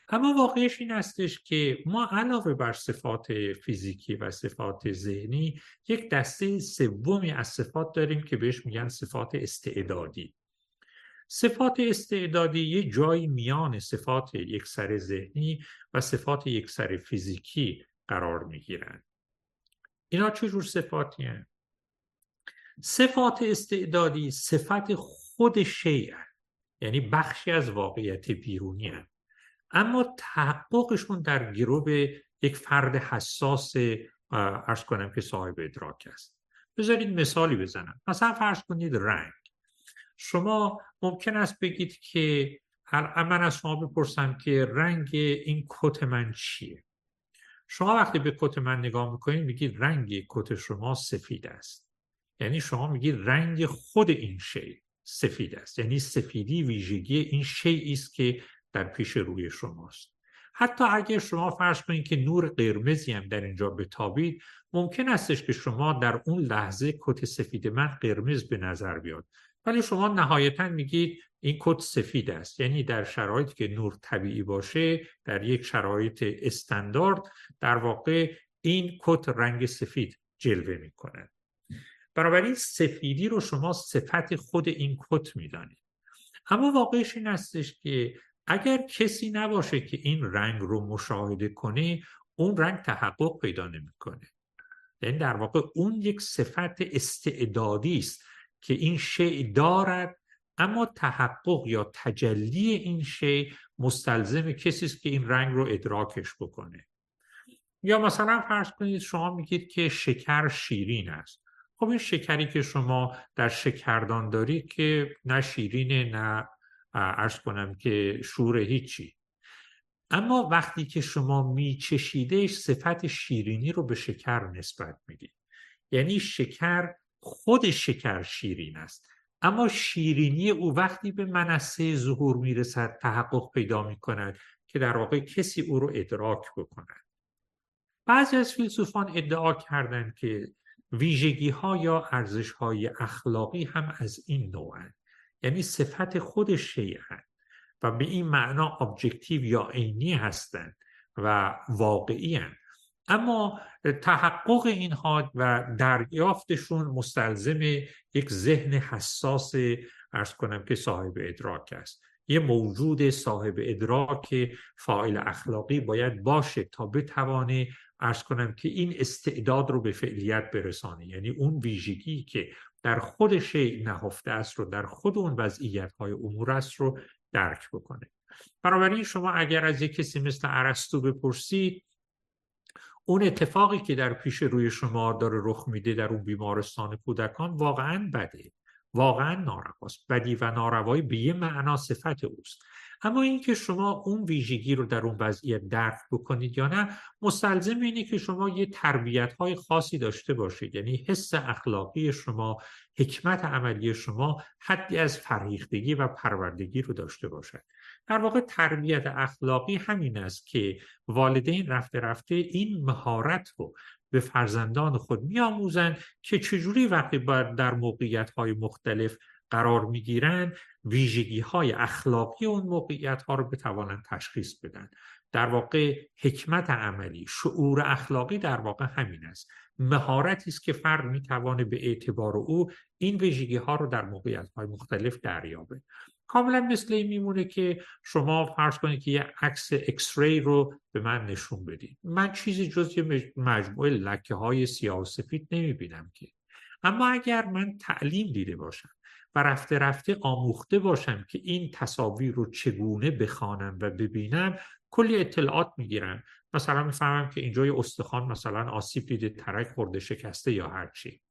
S1: اما واقعش این استش که ما علاوه بر صفات فیزیکی و صفات ذهنی یک دسته سومی از صفات داریم که بهش میگن صفات استعدادی صفات استعدادی یه جایی میان صفات یک سر ذهنی و صفات یک سر فیزیکی قرار می‌گیرن اینا چجور صفاتی هن؟ صفات استعدادی صفت خود شیء یعنی بخشی از واقعیت بیرونی هن. اما تحققشون در گروه یک فرد حساس ارز کنم که صاحب ادراک است. بذارید مثالی بزنم. مثلا فرض کنید رنگ. شما ممکن است بگید که من از شما بپرسم که رنگ این کت من چیه؟ شما وقتی به کت من نگاه می‌کنید میگید رنگ کت شما سفید است. یعنی شما میگید رنگ خود این شی سفید است. یعنی سفیدی ویژگی این شی است که در پیش روی شماست. حتی اگر شما فرض کنید که نور قرمزی هم در اینجا بتابید ممکن استش که شما در اون لحظه کت سفید من قرمز به نظر بیاد. ولی شما نهایتا میگید این کت سفید است. یعنی در شرایطی که نور طبیعی باشه در یک شرایط استاندارد در واقع این کت رنگ سفید جلوه می‌کنه بنابراین سفیدی رو شما صفت خود این کت می‌دانید. اما واقعش این استش که اگر کسی نباشه که این رنگ رو مشاهده کنه اون رنگ تحقق پیدا نمی‌کنه. یعنی در واقع اون یک صفت استعدادی است که این شی دارد اما تحقق یا تجلی این شی مستلزم کسی است که این رنگ رو ادراکش بکنه. یا مثلا فرض کنید شما میگید که شکر شیرین است. خب این شکری که شما در شکردان دارید که نه شیرینه نه ارز کنم که شور هیچی. اما وقتی که شما میچشیدش صفت شیرینی رو به شکر نسبت می‌دید یعنی شکر خود شکر شیرین است. اما شیرینی او وقتی به منصه ظهور می‌رسد تحقق پیدا می‌کند که در واقع کسی او رو ادراک بکند. بعضی از فیلسوفان ادعا کردند که ویژگی ها یا ارزش های اخلاقی هم از این نوعند. یعنی صفت خود شیء و به این معنا objective یا عینی هستند و واقعی هستند اما تحقق اینها و دریافتشون مستلزم یک ذهن حساس عرض کنم که صاحب ادراک است. یه موجود صاحب ادراک فاعل اخلاقی باید باشه تا بتوانه ارز کنم که این استعداد رو به فعلیت برسانه. یعنی اون ویژگی که در خود شیء نهفته است رو در خود اون وضعیت های امور است رو درک بکنه. بنابراین شما اگر از یک کسی مثل ارسطو بپرسید اون اتفاقی که در پیش روی شما داره رخ میده در اون بیمارستان کودکان واقعا بده واقعا نارواست بدی و ناروایی به یه معنا صفت اوست. اما اینکه شما اون ویژگی رو در اون وضعیت درک بکنید یا نه مستلزم اینه که شما یه تربیت های خاصی داشته باشید. یعنی حس اخلاقی شما حکمت عملی شما حدی از فرهیختگی و پروردگی رو داشته باشد. در واقع تربیت اخلاقی همین است که والدین رفته رفته این مهارت رو به فرزندان خود میآموزند که چجوری وقتی در موقعیت های مختلف قرار می‌گیرند ویژگی های اخلاقی اون موقعیت ها رو بتوانند تشخیص بدن. در واقع حکمت عملی شعور اخلاقی در واقع همین است. مهارتی است که فرد می‌توانه به اعتبار او این ویژگی ها رو در موقعیت های مختلف دریابه. کاملا مثل این میمونه که شما فرض کنید که یه عکس اکس ری رو به من نشون بدید. من چیزی جز یه مجموعه لکه های سیاه و سفید نمی‌بینم که. اما اگر من تعلیم دیده باشم و رفته رفته آموخته باشم که این تصاویر رو چگونه بخوانم و ببینم کلی اطلاعات می‌گیرم. مثلا می‌فهمم که اینجا یه استخوان مثلا آسیب دیده ترک خورده شکسته یا هرچی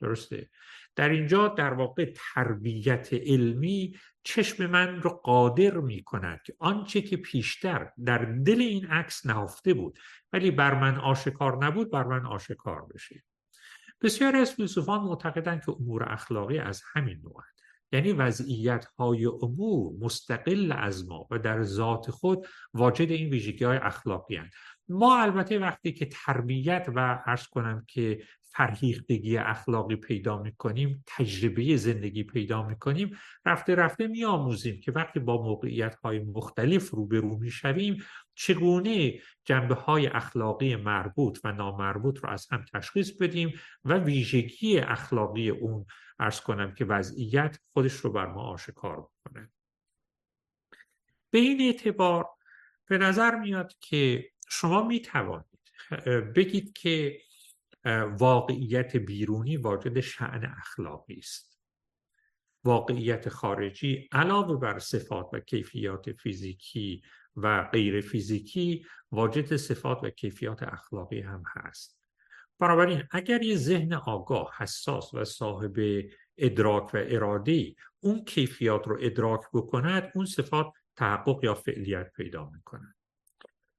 S1: درسته؟ در اینجا در واقع تربیت علمی چشم من رو قادر می کند که آنچه که پیشتر در دل این عکس نهفته بود ولی بر من آشکار نبود بر من آشکار بشه. بسیاری از فیلسوفان معتقدند که امور اخلاقی از همین نوع یعنی وضعیت های امور مستقل از ما و در ذات خود واجد این ویژگی های اخلاقی هستند ما البته وقتی که تربیت و عرض کنم که فرهیختگی اخلاقی پیدا می‌کنیم تجربه زندگی پیدا می‌کنیم رفته رفته میآموزیم که وقتی با موقعیت های مختلف روبرو می‌شویم چگونه جنبه های اخلاقی مربوط و نامربوط رو از هم تشخیص بدیم و ویژگی اخلاقی اون ارز کنم که وضعیت خودش رو بر ما آشکار بکنه. به این اعتبار به نظر میاد که شما می توانید بگید که واقعیت بیرونی واجد شعن اخلاقی است. واقعیت خارجی علاوه بر صفات و کیفیات فیزیکی و غیر فیزیکی واجد صفات و کیفیات اخلاقی هم هست. بنابراین اگر یه ذهن آگاه حساس و صاحب ادراک و ارادی اون کیفیات رو ادراک بکند اون صفات تحقق یا فعلیت پیدا می‌کنند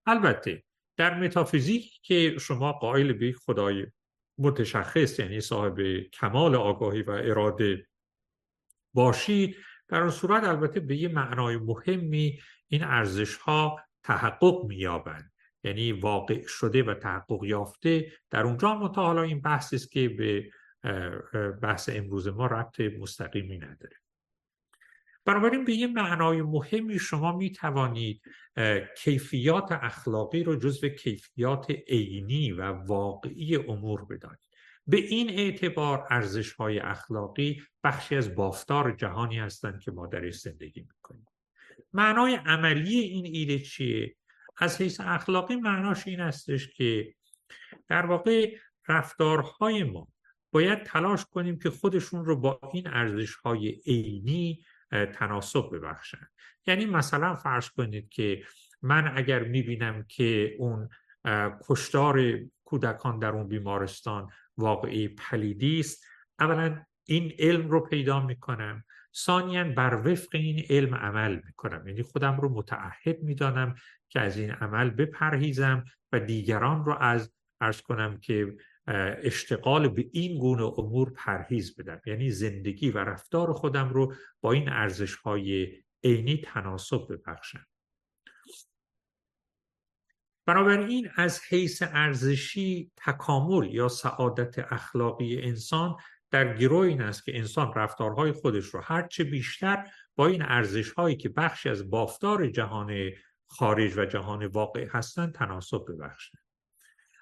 S1: البته در متافیزیک که شما قائل به خدای متشخص یعنی صاحب کمال آگاهی و اراده باشید در اون صورت البته به یه معنای مهمی این ارزش ها تحقق مییابند. یعنی واقع شده و تحقق یافته در اونجا متا حالا این بحثی است که به بحث امروز ما ربط مستقیمی نداره. بنابراین به یه معنای مهمی شما می توانید کیفیات اخلاقی رو جزو کیفیات عینی و واقعی امور بدانید. به این اعتبار ارزش های اخلاقی بخشی از بافتار جهانی هستند که ما درش زندگی می‌کنیم. معنای عملی این ایده چیه؟ از حیث اخلاقی معناش این هستش که در واقع رفتارهای ما باید تلاش کنیم که خودشون رو با این ارزش های عینی تناسب ببخشن. یعنی مثلا فرض کنید که من اگر می‌بینم که اون کشتار کودکان در اون بیمارستان واقعی پلیدی است اولا این علم رو پیدا می‌کنم. ثانیا بر وفق این علم عمل می‌کنم. یعنی خودم رو متعهد می‌دانم که از این عمل بپرهیزم و دیگران رو از ارز کنم که اشتغال به این گونه امور پرهیز بدم. یعنی زندگی و رفتار خودم رو با این ارزش های عینی تناسب ببخشم. بنابراین از حیث ارزشی تکامل یا سعادت اخلاقی انسان در گروه این است که انسان رفتارهای خودش رو هرچه بیشتر با این ارزش هایی که بخشی از بافتار جهان خارج و جهان واقع هستند تناسب ببخشه.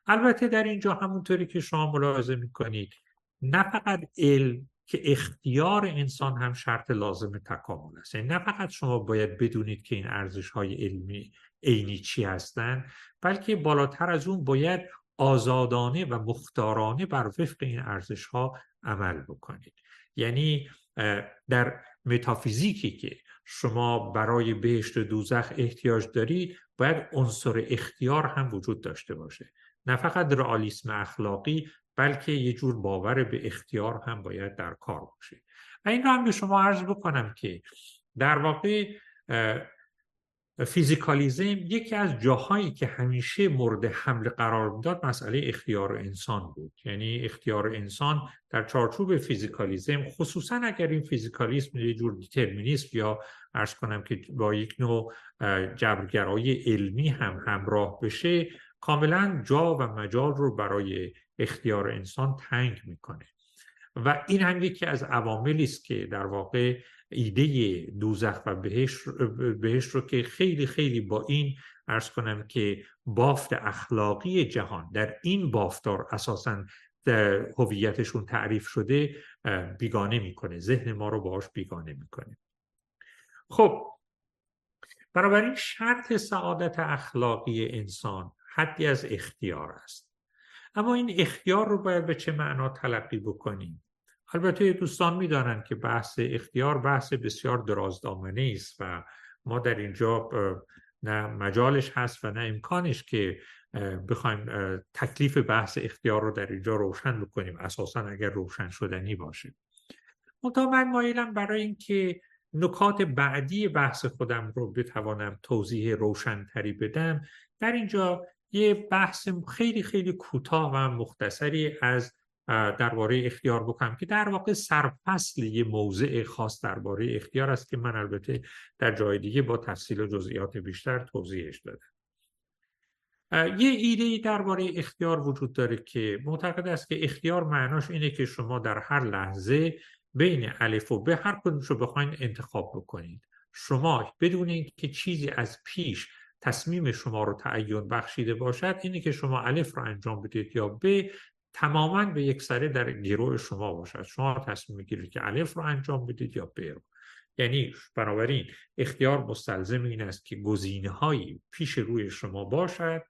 S1: البته در اینجا همونطوری که شما ملاحظه می‌کنید نه فقط علم که اختیار انسان هم شرط لازم تکامل است. یعنی نه فقط شما باید بدونید که این ارزش های علمی عینی چی هستند بلکه بالاتر از اون باید آزادانه و مختارانه بر وفق این ارزش ها عمل بکنید. یعنی در متافیزیکی که شما برای بهشت دوزخ احتیاج دارید باید عنصر اختیار هم وجود داشته باشه. نه فقط رئالیسم اخلاقی بلکه یه جور باور به اختیار هم باید در کار باشه. و این رو هم به شما عرض بکنم که در واقع فیزیکالیزم یکی از جاهایی که همیشه مورد حمله قرار می‌داد مسئله اختیار انسان بود. یعنی اختیار انسان در چارچوب فیزیکالیزم خصوصا اگر این فیزیکالیسم یه جور determinism یا عرض کنم که با یک نوع جبرگرایی علمی هم همراه بشه کاملا جا و مجال رو برای اختیار انسان تنگ می‌کنه. و این هم یکی از عواملی است که در واقع ایده دوزخ و بهشت, بهشت رو که خیلی خیلی با این ارز کنم که بافت اخلاقی جهان در این بافتار اساسا هویتشون تعریف شده بیگانه می‌کنه. ذهن ما رو باش بیگانه می‌کنه. خب بنابراین شرط سعادت اخلاقی انسان حدی از اختیار است. اما این اختیار رو باید به چه معنا تلقی بکنیم؟ البته دوستان می‌دانند که بحث اختیار بحث بسیار درازدامنه است و ما در اینجا نه مجالش هست و نه امکانش که بخوایم تکلیف بحث اختیار رو در اینجا روشن بکنیم اساسا اگر روشن شدنی باشه. منتها من مایلم برای اینکه نکات بعدی بحث خودم رو بتوانم توضیح روشنتری بدم در اینجا یه بحث خیلی خیلی کوتاه و مختصری از درباره اختیار بکنم که در واقع سرفصل یه موضع خاص درباره اختیار است که من البته در جای دیگه با تفصیل و جزئیات بیشتر توضیحش دادم. یه ایده درباره اختیار وجود داره که معتقد است که اختیار معناش اینه که شما در هر لحظه بین الف و به هر کدومش رو بخواین انتخاب بکنید. شما بدون اینکه چیزی از پیش تصمیم شما رو تعین بخشیده باشد اینه که شما الف رو انجام بدید یا به تماما به یک سره در گروه شما باشد. شما تصمیم می‌گیرید که الف رو انجام بدید یا ب رو. یعنی بنابراین اختیار مستلزم این است که گزینه هایی پیش روی شما باشد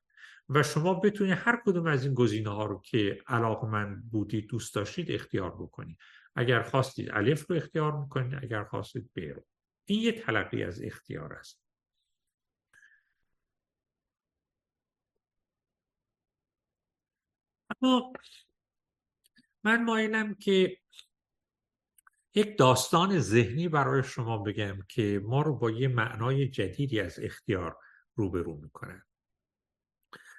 S1: و شما بتونید هر کدوم از این گزینه ها رو که علاقمند بودید دوست داشتید اختیار بکنید. اگر خواستید الف رو اختیار می‌کنید اگر خواستید ب رو. این یه تلقی از اختیار است. اما من مایلم که یک داستان ذهنی برای شما بگم که ما رو با یه معنای جدیدی از اختیار روبرو می‌کنه.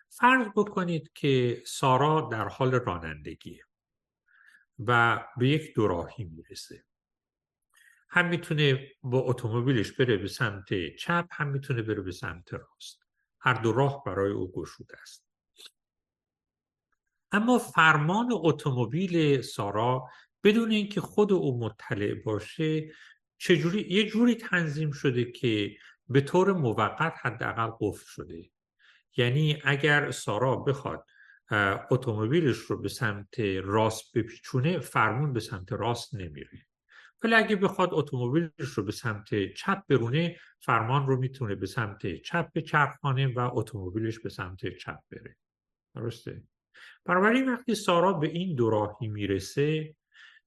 S1: فرض بکنید که سارا در حال رانندگیه و به یک دوراهی می‌رسه. هم می‌تونه با اتومبیلش بره به سمت چپ هم می‌تونه بره به سمت راست. هر دو راه برای او گشوده است. اما فرمان اتومبیل سارا بدون اینکه خود او مطلع باشه چجوری یه جوری تنظیم شده که به طور موقت حداقل قفل شده. یعنی اگر سارا بخواد اتومبیلش رو به سمت راست بپیچونه فرمون به سمت راست نمیره. ولی اگه بخواد اتومبیلش رو به سمت چپ برونه فرمان رو می‌تونه به سمت چپ بچرخانه و اتومبیلش به سمت چپ بره. درسته؟ بنابراین وقتی سارا به این دوراهی می‌رسه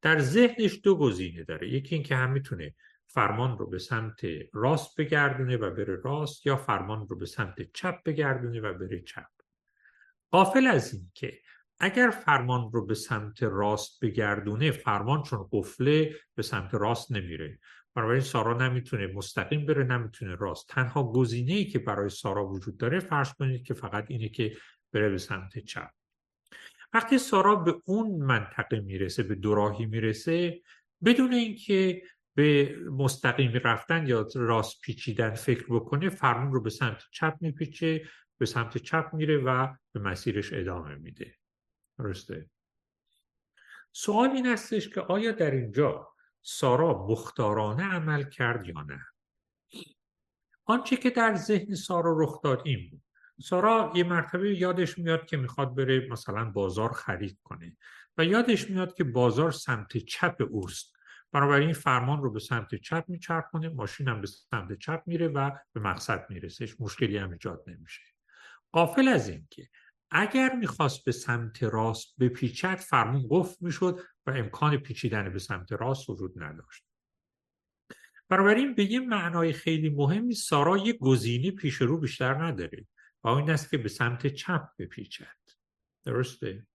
S1: در ذهنش دو گزینه داره. یکی اینکه هم می‌تونه فرمان رو به سمت راست بگردونه و بره راست یا فرمان رو به سمت چپ بگردونه و بره چپ. قافل از این که اگر فرمان رو به سمت راست بگردونه فرمان چون قفله به سمت راست نمیره. بنابراین سارا نمی‌تونه مستقیم بره نمی‌تونه راست. تنها گزینه ای که برای سارا وجود داره فرض کنید که فقط اینه که بره به سمت چپ. وقتی سارا به اون منطقه می‌رسه به دوراهی می‌رسه بدون اینکه به مستقیم رفتن یا راست پیچیدن فکر بکنه فرمون رو به سمت چپ میپیچه به سمت چپ میره و به مسیرش ادامه میده. درسته؟ سوال این هستش که آیا در اینجا سارا مختارانه عمل کرد یا نه؟ آنچه که در ذهن سارا رخ داد این بود. سارا یه مرتبه یادش میاد که می‌خواد بره مثلا بازار خرید کنه و یادش میاد که بازار سمت چپ اوست بنابراین فرمان رو به سمت چپ میچرخونه ماشین هم به سمت چپ میره و به مقصد می‌رسه مشکلی هم ایجاد نمیشه. قافل از این که اگر می‌خواست به سمت راست بپیچد فرمون قفل می‌شد و امکان پیچیدن به سمت راست وجود نداشت. بنابراین به یه معنای خیلی مهمی سارا یه گزینه پیش رو بیشتر نداره. و این است که به سمت چپ بپیچد. درسته؟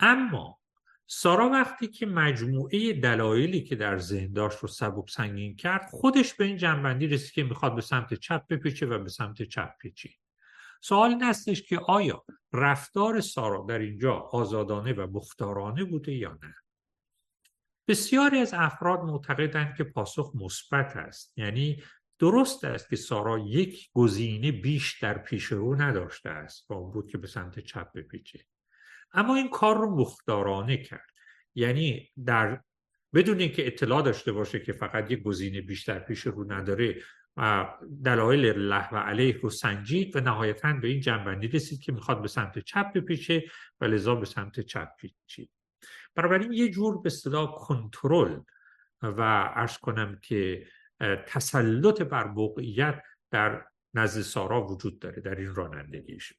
S1: اما سارا وقتی که مجموعه دلایلی که در ذهن داشت رو سبب سنگین کرد خودش به این جنبندی رسید که می‌خواد به سمت چپ بپیچه و به سمت چپ پیچید. سوال این هستش که آیا رفتار سارا در اینجا آزادانه و مختارانه بوده یا نه؟ بسیاری از افراد معتقدند که پاسخ مثبت است یعنی درست است که سارا یک گزینه بیش در پیش رو نداشته است و اون بود که به سمت چپ بپیچه. اما این کار رو مختارانه کرد. یعنی در بدون اینکه اطلاع داشته باشه که فقط یک گزینه بیشتر پیش رو نداره و دلایل له و علیه رو سنجید و نهایتا به این جنبندی رسید که می‌خواد به سمت چپ بپیچه و لذا به سمت چپ پیچید. بنابراین یه جور به اصطلاح کنترل و ارز کنم که تسلط بر موقعیت در نزد سارا وجود داره در این رانندگیش.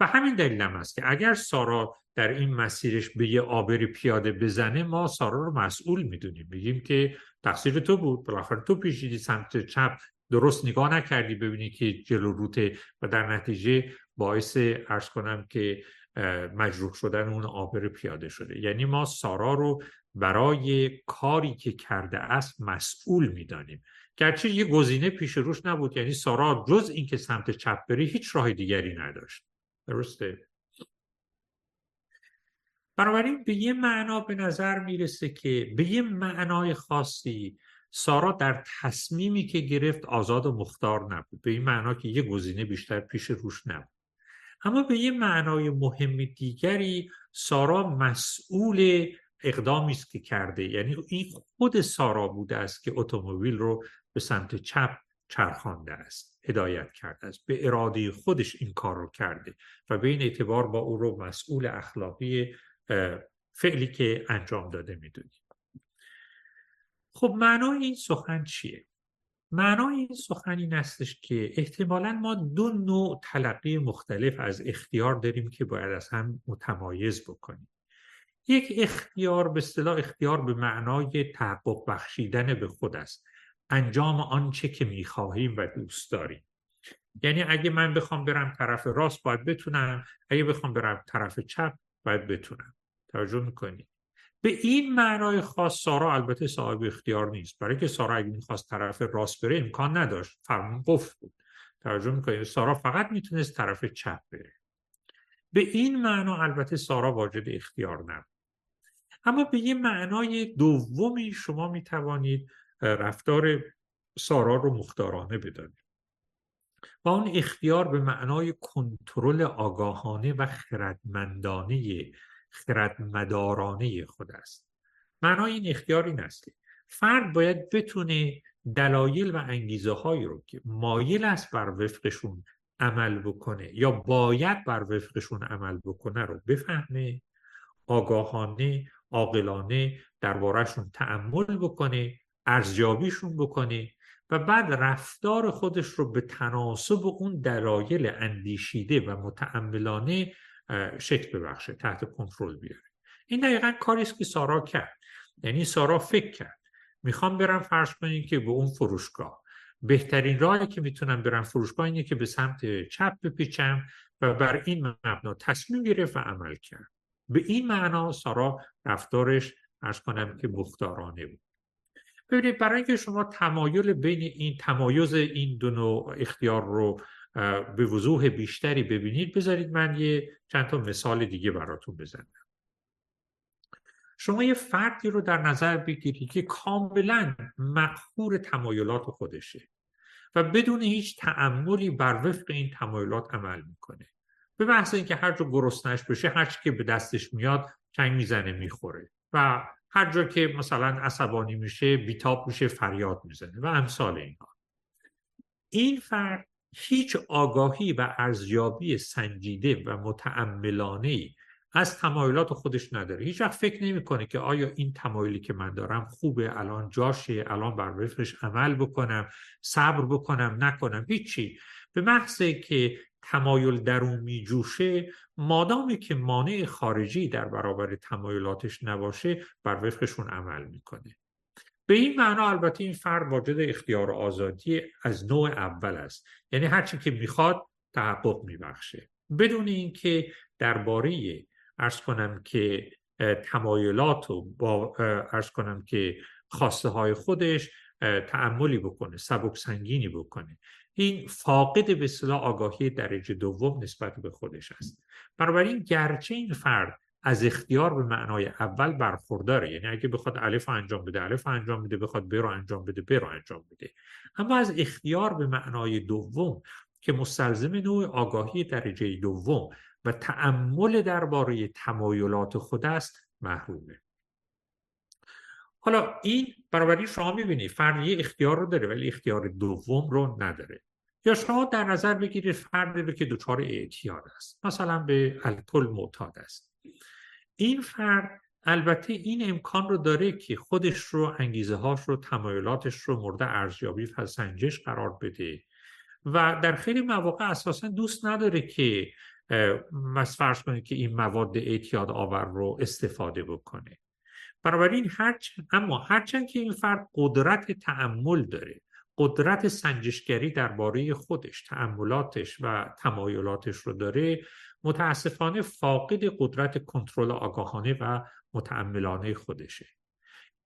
S1: و همین دلیل هم است که اگر سارا در این مسیرش به یه آبری پیاده بزنه ما سارا رو مسئول می‌دونیم. بگیم که تقصیر تو بود بالاخره تو پیشیدی سمت چپ درست نگاه نکردی ببینی که جلو روته و در نتیجه باعث ارز کنم که مجروح شدن اون آبر پیاده شده. یعنی ما سارا رو برای کاری که کرده است مسئول می‌دانیم. گرچه یه گزینه پیش روش نبود یعنی سارا جز اینکه سمت چپ بری هیچ راه دیگری نداشت. درسته؟ بنابراین به یه معنا به نظر می‌رسه که به یه معنای خاصی سارا در تصمیمی که گرفت آزاد و مختار نبود. به این معنا که یه گزینه بیشتر پیش روش نبود. اما به یه معنای مهم دیگری سارا مسئول اقدامی است که کرده. یعنی این خود سارا بوده است که اتومبیل رو به سمت چپ چرخانده است هدایت کرده است. به اراده خودش این کار رو کرده و به این اعتبار با او رو مسئول اخلاقی فعلی که انجام داده می‌دونیم. خب معنای این سخن چیه؟ معنای این سخن این استش که احتمالا ما دو نوع تلقی مختلف از اختیار داریم که باید از هم متمایز بکنیم. یک اختیار به اصطلاح اختیار به معنای تحقق بخشیدن به خود است. انجام آنچه که می‌خواهیم و دوست داریم. یعنی اگه من بخوام برم طرف راست باید بتونم. اگه بخوام برم طرف چپ باید بتونم. توجه می‌کنید. به این معنای خاص سارا البته صاحب اختیار نیست. برای که سارا اگه می‌خواست طرف راست بره امکان نداشت. فرمان قفل بود. توجه می‌کنید؟ سارا فقط می‌تونست طرف چپ بره. به این معنا البته سارا واجد اختیار نبود. اما به یه معنای دومی شما می‌توانید رفتار سارا رو مختارانه بدانید. و اون اختیار به معنای کنترل آگاهانه و خردمندانه خردمدارانه خود است. معنای این اختیار این است فرد باید بتونه دلایل و انگیزه هایی رو که مایل است بر وفقشون عمل بکنه یا باید بر وفقشون عمل بکنه رو بفهمه آگاهانه عاقلانه دربارهشون تعمل بکنه ارزیابیشون بکنه و بعد رفتار خودش رو به تناسب اون دلایل اندیشیده و متعملانه شکل ببخشه تحت کنترل بیاره. این دقیقا کاری است که سارا کرد. یعنی سارا فکر کرد. می‌خوام برم فرض کنید که به اون فروشگاه. بهترین راهی که می‌تونم برم فروشگاه اینه که به سمت چپ بپیچم و بر این مبنا تصمیم گرفت و عمل کرد. به این معنا سارا رفتارش ارز کنم که مختارانه بود. ببینید برای اینکه شما تمایل بین این تمایز این دو نوع اختیار رو به وضوح بیشتری ببینید بذارید من یه چند تا مثال دیگه براتون بزنم. شما یه فردی رو در نظر بگیرید که کاملا مخور تمایلات خودشه و بدون هیچ تعملی بر وفق این تمایلات عمل می‌کنه. به محض اینکه هر جا گرسنش بشه هر که به دستش میاد چنگ می‌زنه می‌خوره. و هر جا که مثلا عصبانی میشه بیتاب میشه فریاد می‌زنه و امثال اینها. این فرد هیچ آگاهی و ارزیابی سنجیده و متعملانه از تمایلات خودش نداره. هیچ وقت فکر نمی‌کنه که آیا این تمایلی که من دارم خوبه الان جاشه الان بر وفقش عمل بکنم صبر بکنم نکنم. هیچی. به محض که تمایل در اون میجوشه مادامی که مانع خارجی در برابر تمایلاتش نباشه بر وفقشون عمل می‌کنه. به این معنا البته این فرد واجد اختیار آزادی از نوع اول است. یعنی هرچی که می‌خواد تحقق میبخشه. بدون اینکه درباره ارز کنم که تمایلات و با ارز کنم که خواسته های خودش تعملی بکنه سبک سنگینی بکنه. این فاقد به صلاح آگاهی درجه دوم نسبت به خودش است. بنابراین گرچه این فرد از اختیار به معنای اول برخورداره یعنی اگه بخواد الف انجام بده الف انجام بده بخواد ب رو انجام بده ب رو انجام بده. اما از اختیار به معنای دوم که مستلزم نوع آگاهی درجه دوم و تعمل درباره تمایلات خود است محرومه. حالا این برابری شما می‌بینید فرد یه اختیار رو داره ولی اختیار دوم رو نداره. یا شما در نظر بگیرید فردی رو که دچار اعتیاد است. مثلا به الکل معتاد است. این فرد البته این امکان رو داره که خودش رو انگیزه هاش رو تمایلاتش رو مورد ارزیابی و سنجش قرار بده و در خیلی مواقع اساسا دوست نداره که فرض کنید که این مواد اعتیاد آور رو استفاده بکنه. بنابراین هرچ... اما هرچند که این فرد قدرت تعمل داره قدرت سنجشگری درباره خودش تعملاتش و تمایلاتش رو داره متاسفانه فاقد قدرت کنترل آگاهانه و متعملانه خودشه.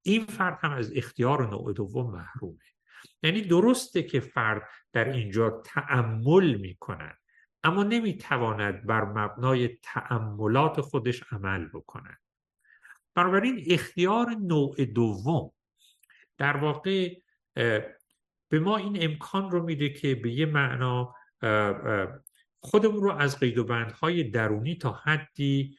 S1: این فرد هم از اختیار نوع دوم محرومه. یعنی درسته که فرد در اینجا تعمل می‌کند اما نمی‌تواند بر مبنای تعملات خودش عمل بکند. بنابراین اختیار نوع دوم در واقع به ما این امکان رو میده که به یه معنا خودمون رو از قید و بندهای درونی تا حدی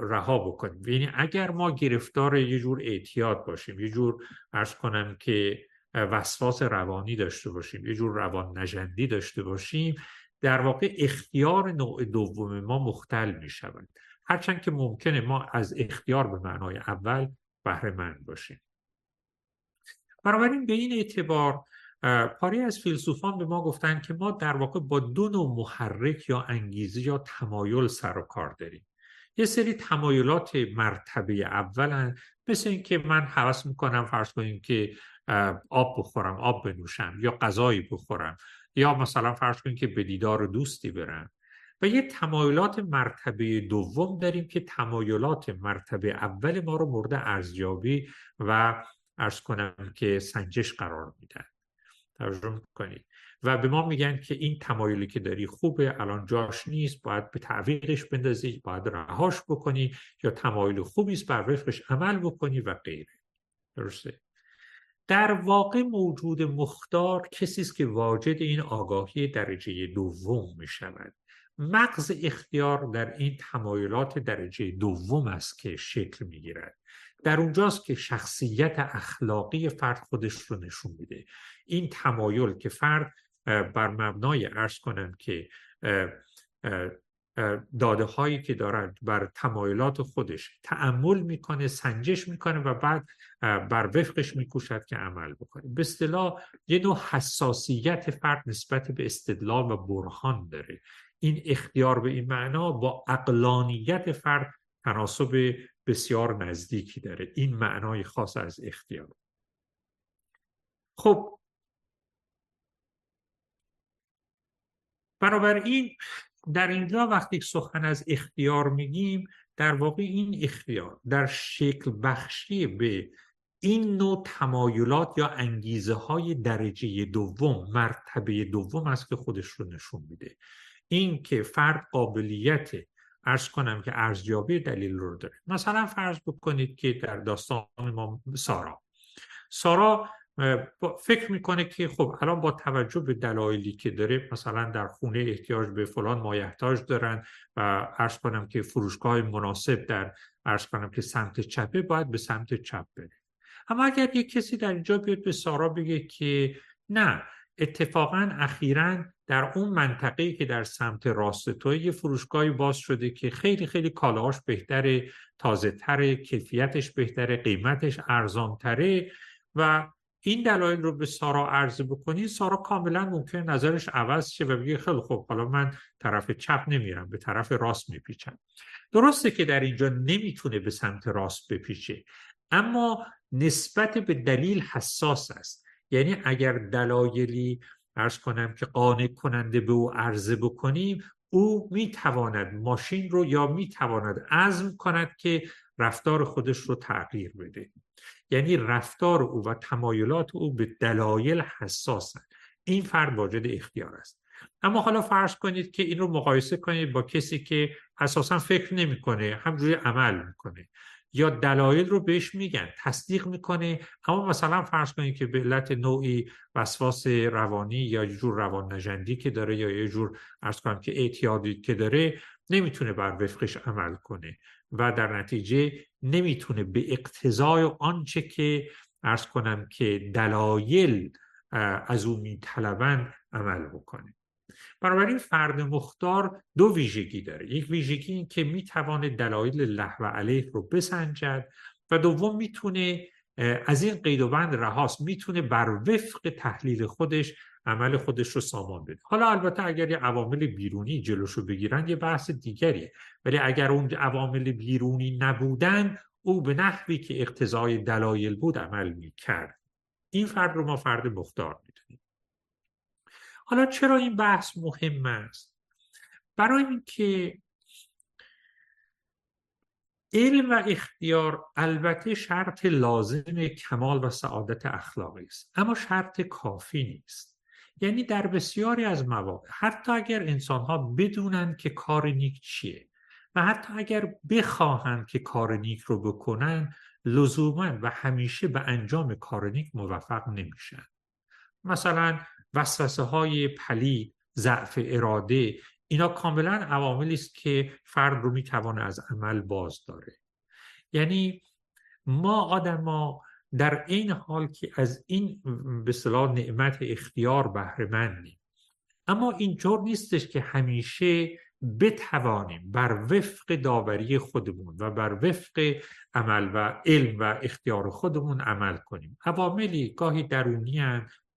S1: رها بکنیم. یعنی اگر ما گرفتار یه جور اعتیاد باشیم یه جور ارز کنم که وسواس روانی داشته باشیم یه جور روان نجندی داشته باشیم در واقع اختیار نوع دوم ما مختل می شود هرچند که ممکنه ما از اختیار به معنای اول بهره مند باشیم. بنابراین به این اعتبار پاری از فیلسوفان به ما گفتن که ما در واقع با دو نوع محرک یا انگیزه یا تمایل سر و کار داریم. یه سری تمایلات مرتبه اولن مثل اینکه من حواس می‌کنم فرض کنیم که آب بخورم آب بنوشم یا غذایی بخورم یا مثلا فرض کنیم که به دیدار دوستی برم. و یه تمایلات مرتبه دوم داریم که تمایلات مرتبه اول ما رو مورد ارزیابی و ارز کنم که سنجش قرار میدن. ترجمه کنید و به ما میگن که این تمایلی که داری خوبه الان جاش نیست باید به تعویقش بندازی باید رهاش بکنی یا تمایل خوبی است بر وفقش عمل بکنی و غیره. درسته. در واقع موجود مختار کسی است که واجد این آگاهی درجه دوم می شود مغز اختیار در این تمایلات درجه دوم است که شکل می گیرد در اونجاست که شخصیت اخلاقی فرد خودش رو نشون میده. این تمایل که فرد بر مبنای ارز کنم که داده هایی که دارد بر تمایلات خودش تعمل می‌کنه سنجش می‌کنه و بعد بر وفقش میکوشد که عمل بکنه. به اصطلاح یه نوع حساسیت فرد نسبت به استدلال و برهان داره. این اختیار به این معنا با اقلانیت فرد تناسب بسیار نزدیکی داره. این معنای خاص از اختیار. خب بنابراین در اینجا وقتی سخن از اختیار میگیم در واقع این اختیار در شکل بخشی به این نوع تمایلات یا انگیزه های درجه دوم مرتبه دوم است که خودش رو نشون میده. این که فرد قابلیت ارز کنم که ارزیابی دلیل رو داره. مثلا فرض بکنید که در داستان ما سارا. سارا فکر می‌کنه که خب الان با توجه به دلایلی که داره مثلا در خونه احتیاج به فلان مایحتاج دارن و ارز کنم که فروشگاه مناسب در ارز کنم که سمت چپه باید به سمت چپ بره. اما اگر یک کسی در اینجا بیاد به سارا بگه که نه اتفاقا اخیرا در اون منطقه که در سمت راست تو یه فروشگاهی باز شده که خیلی خیلی کالاهاش بهتره تازه تره کیفیتش بهتره قیمتش ارزان تره و این دلایل رو به سارا عرضه بکنی سارا کاملا ممکن نظرش عوض شه و بگه خیلی خب حالا من طرف چپ نمیرم به طرف راست میپیچم. درسته که در اینجا نمی‌تونه به سمت راست بپیچه اما نسبت به دلیل حساس است. یعنی اگر دلایلی ارز کنم که قانع کننده به او عرضه بکنیم او می‌تواند ماشین رو یا می‌تواند عزم کند که رفتار خودش رو تغییر بده. یعنی رفتار او و تمایلات او به دلایل حساسن این فرد واجد اختیار است. اما حالا فرض کنید که این رو مقایسه کنید با کسی که اساسا فکر نمی‌کنه همجوری عمل می‌کنه. یا دلایل رو بهش میگن تصدیق می‌کنه. اما مثلا فرض کنید که به علت نوعی وسواس روانی یا یه جور روان نجندی که داره یا یه جور ارز کنم که اعتیادی که داره نمی‌تونه بر وفقش عمل کنه و در نتیجه نمی‌تونه به اقتضای آنچه که ارز کنم که دلایل از او میطلبند عمل بکنه. بنابراین فرد مختار دو ویژگی داره. یک ویژگی این که می‌توانه دلایل له و علیه رو بسنجد و دوم می‌تونه از این قید و بند رهاست. می‌تونه بر وفق تحلیل خودش عمل خودش رو سامان بده. حالا البته اگر یه عوامل بیرونی جلوش رو بگیرن یه بحث دیگریه. ولی اگر اون عوامل بیرونی نبودن او به نحوی که اقتضای دلایل بود عمل می‌کرد. این فرد رو ما فرد مختار حالا چرا این بحث مهم است؟ برای اینکه علم و اختیار البته شرط لازم کمال و سعادت اخلاقی است اما شرط کافی نیست. یعنی در بسیاری از مواقع حتی اگر انسان ها بدونن که کار نیک چیه و حتی اگر بخواهند که کار نیک رو بکنن لزوما و همیشه به انجام کار نیک موفق نمیشن. مثلا وسوسه های پلی ضعف اراده اینا کاملا عواملی است که فرد رو می‌توانه از عمل باز داره. یعنی ما آدما در این حال که از این به صلاح نعمت اختیار بهره مندیم اما اینطور نیستش که همیشه بتوانیم بر وفق داوری خودمون و بر وفق عمل و علم و اختیار خودمون عمل کنیم. عواملی گاهی درونی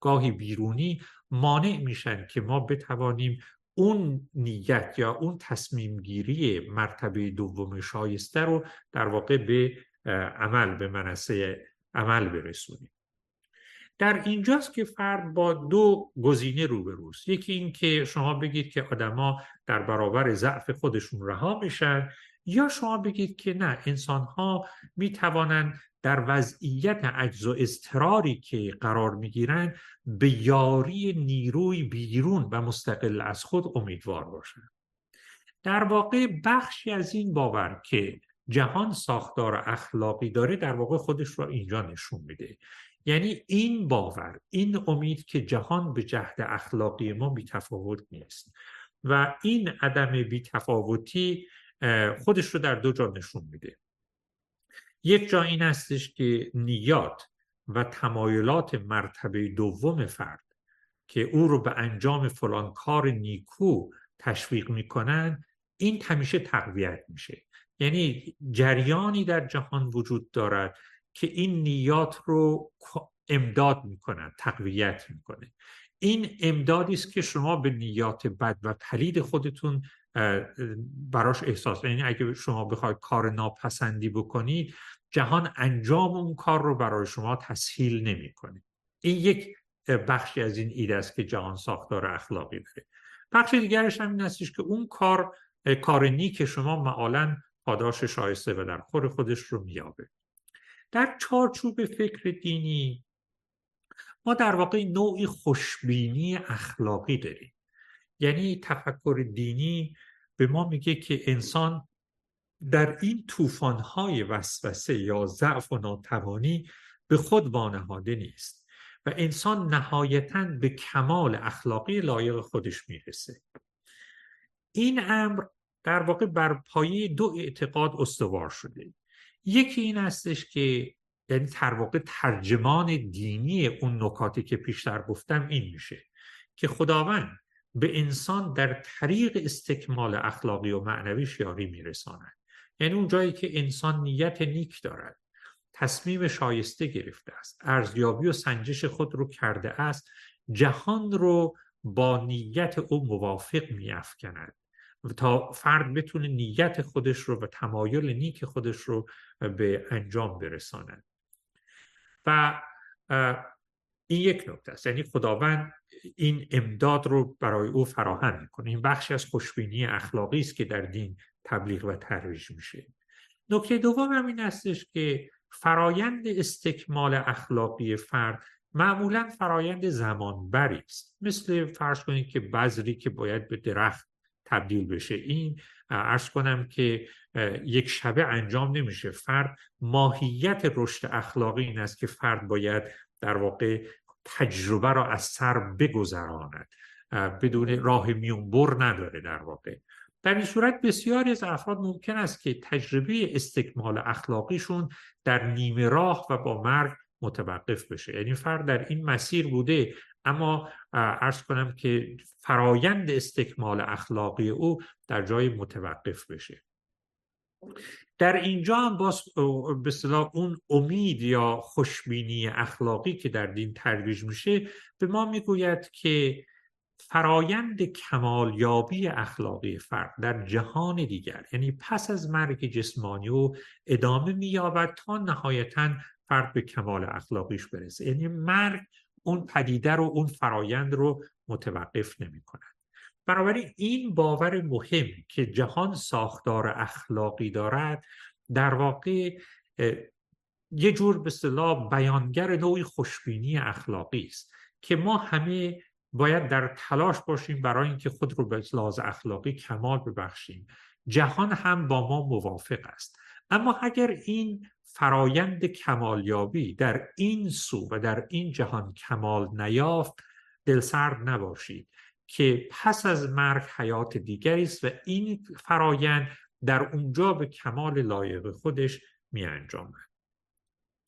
S1: گاهی بیرونی مانع میشن که ما بتوانیم اون نیت یا اون تصمیم گیری مرتبه دوم شایسته رو در واقع به عمل به منصه عمل برسونیم. در اینجاست که فرد با دو گزینه روبروست. یکی این که شما بگید که آدما در برابر ضعف خودشون رها میشن یا شما بگید که نه انسان ها می توانند در وضعیت عجز و اضطراری که قرار می گیرند به یاری نیروی بیرون و مستقل از خود امیدوار باشند در واقع بخشی از این باور که جهان ساختار اخلاقی داره در واقع خودش را اینجا نشون میده. یعنی این باور این امید که جهان به جهد اخلاقی ما بیتفاوت نیست و این عدم بیتفاوتی خودش رو در دو جا نشون میده. یک جا این هستش که نیات و تمایلات مرتبه دوم فرد که او رو به انجام فلان کار نیکو تشویق می‌کنن این همیشه تقویت میشه. یعنی جریانی در جهان وجود دارد که این نیات رو امداد می‌کنن تقویت می‌کنه. این امدادی است که شما به نیات بد و پلید خودتون براش احساس. یعنی اگه شما بخواید کار ناپسندی بکنید جهان انجام اون کار رو برای شما تسهیل نمی‌کنه. این یک بخشی از این ایده است که جهان ساختار اخلاقی داره. بخش دیگرش هم این هستش که اون کار کار نیک شما معالا پاداش شایسته و در خور خودش رو میابه در چارچوب فکر دینی ما در واقع نوعی خوشبینی اخلاقی داریم. یعنی تفکر دینی به ما میگه که انسان در این طوفان‌های وسوسه یا ضعف و ناتوانی به خود وانهاده نیست و انسان نهایتا به کمال اخلاقی لایق خودش می‌رسه. این امر در واقع بر پایه دو اعتقاد استوار شده. یکی این هستش که یعنی در واقع ترجمان دینی اون نکاتی که پیشتر گفتم این میشه که خداوند به انسان در طریق استکمال اخلاقی و معنوی یاری میرساند. یعنی اون جایی که انسان نیت نیک دارد تصمیم شایسته گرفته است ارزیابی و سنجش خود رو کرده است جهان رو با نیت او موافق میافکند. تا فرد بتونه نیت خودش رو و تمایل نیک خودش رو به انجام برساند. و این یک نکته است. یعنی خداوند این امداد رو برای او فراهم می‌کنه. این بخشی از خوشبینی اخلاقی است که در دین تبلیغ و ترویج میشه. نکته دوم هم این هستش که فرایند استکمال اخلاقی فرد معمولا فرایند زمانبری است. مثل فرض کنید که بذری که باید به درخت تبدیل بشه. این ارز کنم که یک شبه انجام نمیشه. فرد ماهیت رشد اخلاقی این است که فرد باید در واقع تجربه را از سر بگذراند. بدون راه میونبر نداره در واقع. در این صورت بسیاری از افراد ممکن است که تجربه استکمال اخلاقیشون در نیمه راه و با مرگ متوقف بشه. یعنی فرد در این مسیر بوده اما ارز کنم که فرایند استکمال اخلاقی او در جای متوقف بشه. در اینجا هم باز به اون امید یا خوشبینی اخلاقی که در دین ترویج میشه به ما می‌گوید که فرایند کمالیابی اخلاقی فرد در جهان دیگر یعنی پس از مرگ جسمانی و ادامه مییابد تا نهایتا فرد به کمال اخلاقیش برسه. یعنی مرگ اون پدیده رو اون فرایند رو متوقف نمی کند بنابراین این باور مهم که جهان ساختار اخلاقی دارد در واقع یه جور به اصطلاح بیانگر نوعی خوشبینی اخلاقی است که ما همه باید در تلاش باشیم برای اینکه خود رو به لحاظ اخلاقی کمال ببخشیم. جهان هم با ما موافق است. اما اگر این فرایند کمالیابی در این سو و در این جهان کمال نیافت دلسرد نباشید. که پس از مرگ حیات دیگری است و این فرایند در اونجا به کمال لایق خودش می انجامد.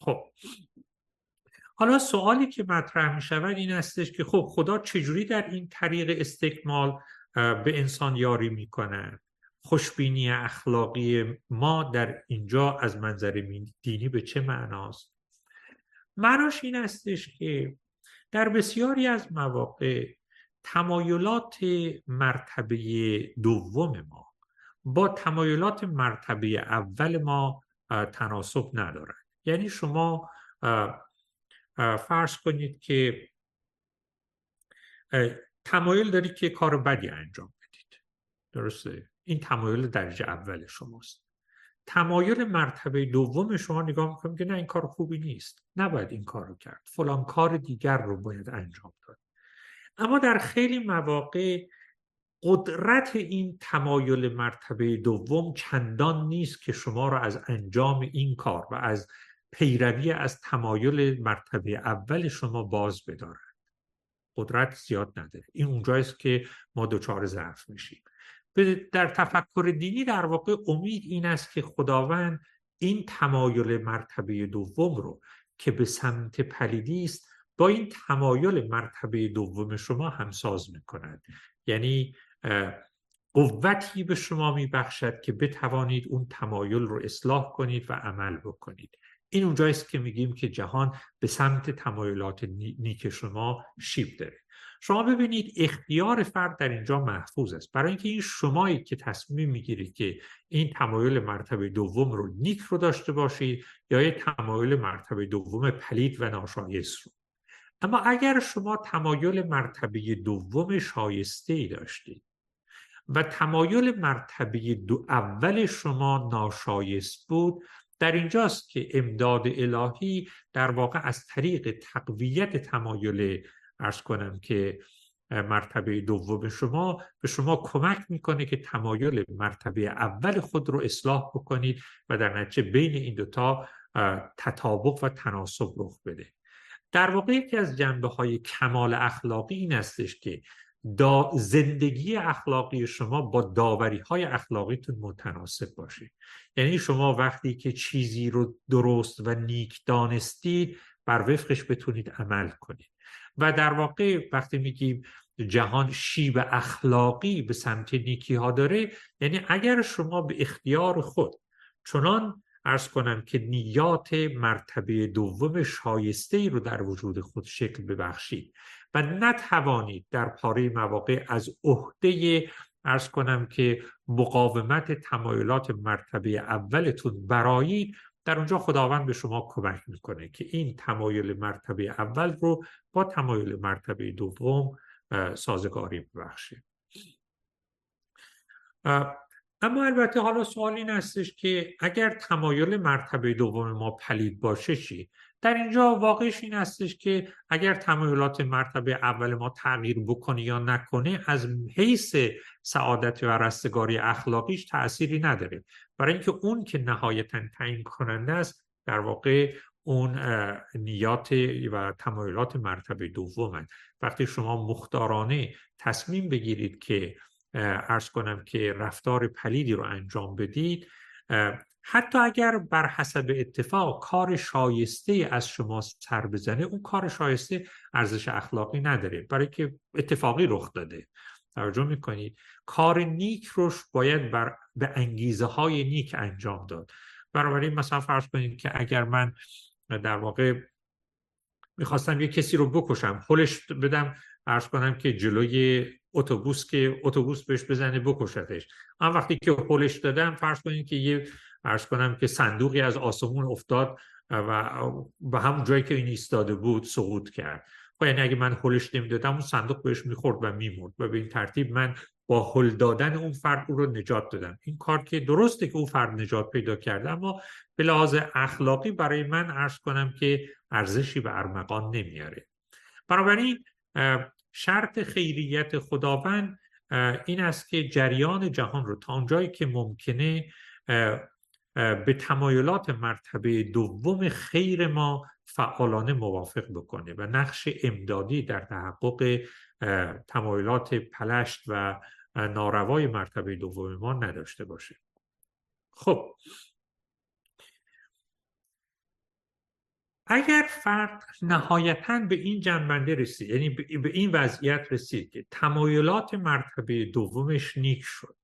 S1: خب. حالا سوالی که مطرح می شود این استش که خب خدا چجوری در این طریق استکمال به انسان یاری می کند خوشبینی اخلاقی ما در اینجا از منظر دینی به چه معناست؟ معناش این استش که در بسیاری از مواقع تمایلات مرتبه دوم ما. با تمایلات مرتبه اول ما تناسب ندارد. یعنی شما فرض کنید که تمایل دارید که کار بدی انجام بدید. درسته؟ این تمایل درجه اول شماست. تمایل مرتبه دوم شما نگاه می‌کنیم که نه این کار خوبی نیست. نباید این کار رو کرد. فلان کار دیگر رو باید انجام داد. اما در خیلی مواقع قدرت این تمایل مرتبه دوم چندان نیست که شما را از انجام این کار و از پیروی از تمایل مرتبه اول شما باز بدارد. قدرت زیاد نداره. این اونجاییست که ما دچار ضعف میشیم. در تفکر دینی در واقع امید این است که خداوند این تمایل مرتبه دوم رو که به سمت پلیدی است با این تمایل مرتبه دوم شما همساز می‌کند. یعنی قوتی به شما میبخشد که بتوانید اون تمایل رو اصلاح کنید و عمل بکنید. این اونجاییست که میگیم که جهان به سمت تمایلات نیک شما شیب داره. شما ببینید اختیار فرد در اینجا محفوظ است. برای اینکه این شمایی که تصمیم می‌گیرید که این تمایل مرتبه دوم رو نیک رو داشته باشید یا یه تمایل مرتبه دوم پلید و ناشایست رو. اما اگر شما تمایل مرتبه دوم شایسته ای داشتید و تمایل مرتبه دو اول شما ناشایست بود در اینجاست که امداد الهی در واقع از طریق تقویت تمایل ارز کنم که مرتبه دوم شما به شما کمک می‌کنه که تمایل مرتبه اول خود رو اصلاح بکنید و در نتیجه بین این دوتا تطابق و تناسب رخ بده. در واقع یکی از جنبه های کمال اخلاقی این استش که دا زندگی اخلاقی شما با داوری های اخلاقیتون متناسب باشه. یعنی شما وقتی که چیزی رو درست و نیک دانستید بر وفقش بتونید عمل کنید. و در واقع وقتی میگیم جهان شیب اخلاقی به سمت نیکی ها داره یعنی اگر شما به اختیار خود چنان ارز کنم که نیات مرتبه دوم شایسته ای رو در وجود خود شکل ببخشید و نتوانید در پاره مواقع از عهده ارز کنم که مقاومت تمایلات مرتبه اولتون برایید در اونجا خداوند به شما کمک می‌کنه که این تمایل مرتبه اول رو با تمایل مرتبه دوم سازگاری ببخشید. اما البته حالا سوال این هستش که اگر تمایل مرتبه دوم ما پلید باشه چی؟ در اینجا واقعش این هستش که اگر تمایلات مرتبه اول ما تغییر بکنه یا نکنه از حیث سعادت و رستگاری اخلاقیش تأثیری نداره. برای اینکه اون که نهایتا تعیین کننده است در واقع اون نیات و تمایلات مرتبه دوم وقتی شما مختارانه تصمیم بگیرید که ارز کنم که رفتار پلیدی رو انجام بدید. حتی اگر بر حسب اتفاق کار شایسته از شما سر بزنه اون کار شایسته ارزش اخلاقی نداره برای که اتفاقی رخ داده. توجه می‌کنید؟ کار نیک روش باید بر به انگیزه های نیک انجام داد. بنابراین مثلا فرض کنید که اگر من در واقع می‌خواستم یه کسی رو بکشم خلش بدم ارز کنم که جلوی اتوبوس که اتوبوس بهش بزنه بکشتش. اما وقتی که خلش دادم فرض کنید که یه ارز کنم که صندوقی از آسمون افتاد و به همون جایی که این ایستاده بود سقوط کرد. خب یعنی اگه من هلش نمی‌دادم اون صندوق بهش می‌خورد و میمرد و به این ترتیب من با هل دادن اون فرد او رو نجات دادم. این کار که درسته که اون فرد نجات پیدا کرده اما به لحاظ اخلاقی برای من عرض کنم که ارزشی به ارمغان نمیاره. بنابراین شرط خیریت خداوند این است که جریان جهان رو تا اونجایی که ممکنه به تمایلات مرتبه دوم خیر ما فعالانه موافق بکنه و نقش امدادی در تحقق تمایلات پلشت و ناروای مرتبه دوم ما نداشته باشه. خب اگر فرد نهایتا به این جنبنده رسید یعنی به این وضعیت رسید که تمایلات مرتبه دومش نیک شد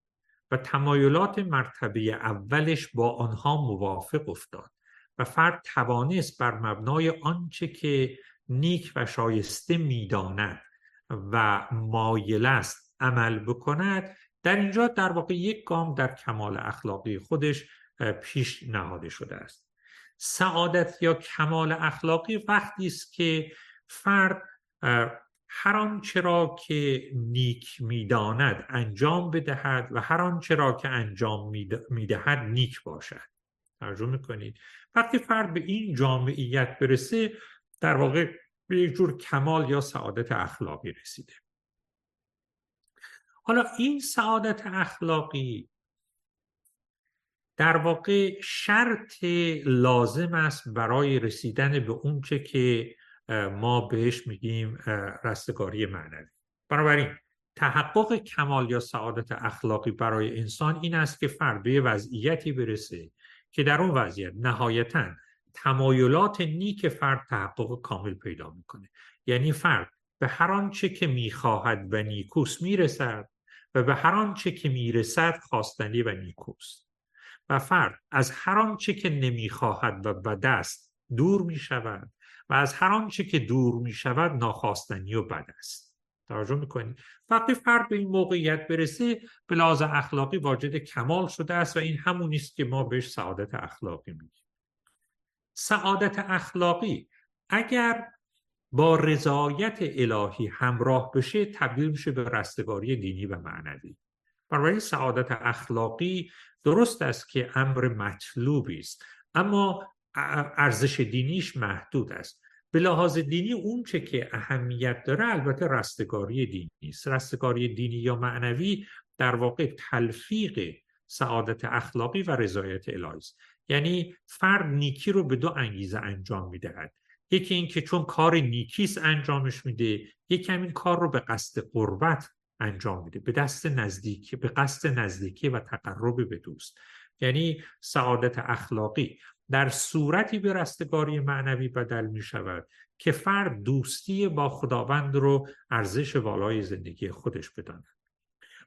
S1: و تمایلات مرتبه اولش با آنها موافق افتاد و فرد توانست بر مبنای آنچه که نیک و شایسته می‌داند و مایل است عمل بکند در اینجا در واقع یک گام در کمال اخلاقی خودش پیش نهاده شده است. سعادت یا کمال اخلاقی وقتی است که فرد هر آنچه را که نیک می‌داند انجام بدهد و هر آنچه را که انجام می‌دهد نیک باشد. توجه می‌کنید؟ وقتی فرد به این جامعیت برسه در واقع به یک جور کمال یا سعادت اخلاقی رسیده. حالا این سعادت اخلاقی در واقع شرط لازم است برای رسیدن به اونچه که ما بهش میگیم رستگاری معنوی. بنابراین تحقق کمال یا سعادت اخلاقی برای انسان این است که فرد به وضعیتی برسه که در اون وضعیت نهایتا تمایلات نیک فرد تحقق کامل پیدا می‌کنه. یعنی فرد به هر آنچه که می‌خواهد و نیکوس می‌رسد و به هر آنچه که می‌رسد خواستنی و نیکوست. و فرد از هر آنچه که نمی‌خواهد و بد است دور می‌شود و از هر آنچه که دور می‌شود ناخواستنی و بد است. توجه می‌کنید؟ وقتی فرد به این موقعیت برسه به لحاظ اخلاقی واجد کمال شده است و این همون است که ما بهش سعادت اخلاقی میگیم. سعادت اخلاقی اگر با رضایت الهی همراه بشه تبدیل میشه به رستگاری دینی و معنوی. برای سعادت اخلاقی درست است که امر مطلوبی است اما ارزش دینیش محدود است. به لحاظ دینی اون چه که اهمیت داره البته رستگاری دینی است. رستگاری دینی یا معنوی در واقع تلفیق سعادت اخلاقی و رضایت الهی است. یعنی فرد نیکی رو به دو انگیزه انجام می‌دهد. یکی اینکه چون کار نیکیست انجامش میده یکی همین کار رو به قصد قربت انجام میده. به دست نزدیکی به قصد نزدیکی و تقرب به دوست. یعنی سعادت اخلاقی. در صورتی به رستگاری معنوی بدل می شود که فرد دوستی با خداوند رو ارزش والای زندگی خودش بداند.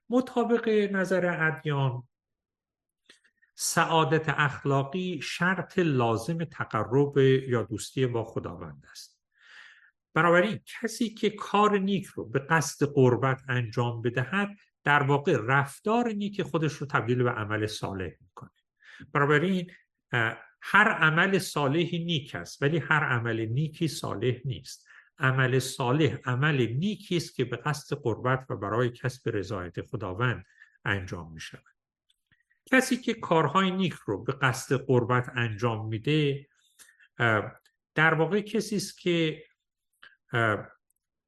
S1: مطابق نظر ادیان سعادت اخلاقی شرط لازم تقرب یا دوستی با خداوند است. بنابراین کسی که کار نیک رو به قصد قربت انجام بدهد در واقع رفتار نیک خودش رو تبدیل به عمل صالح می‌کنه. بنابراین هر عمل صالحی نیک است ولی هر عمل نیکی صالح نیست. عمل صالح عمل نیکی است که به قصد قربت و برای کسب رضایت خداوند انجام می شود کسی که کارهای نیک رو به قصد قربت انجام میده در واقع کسی است که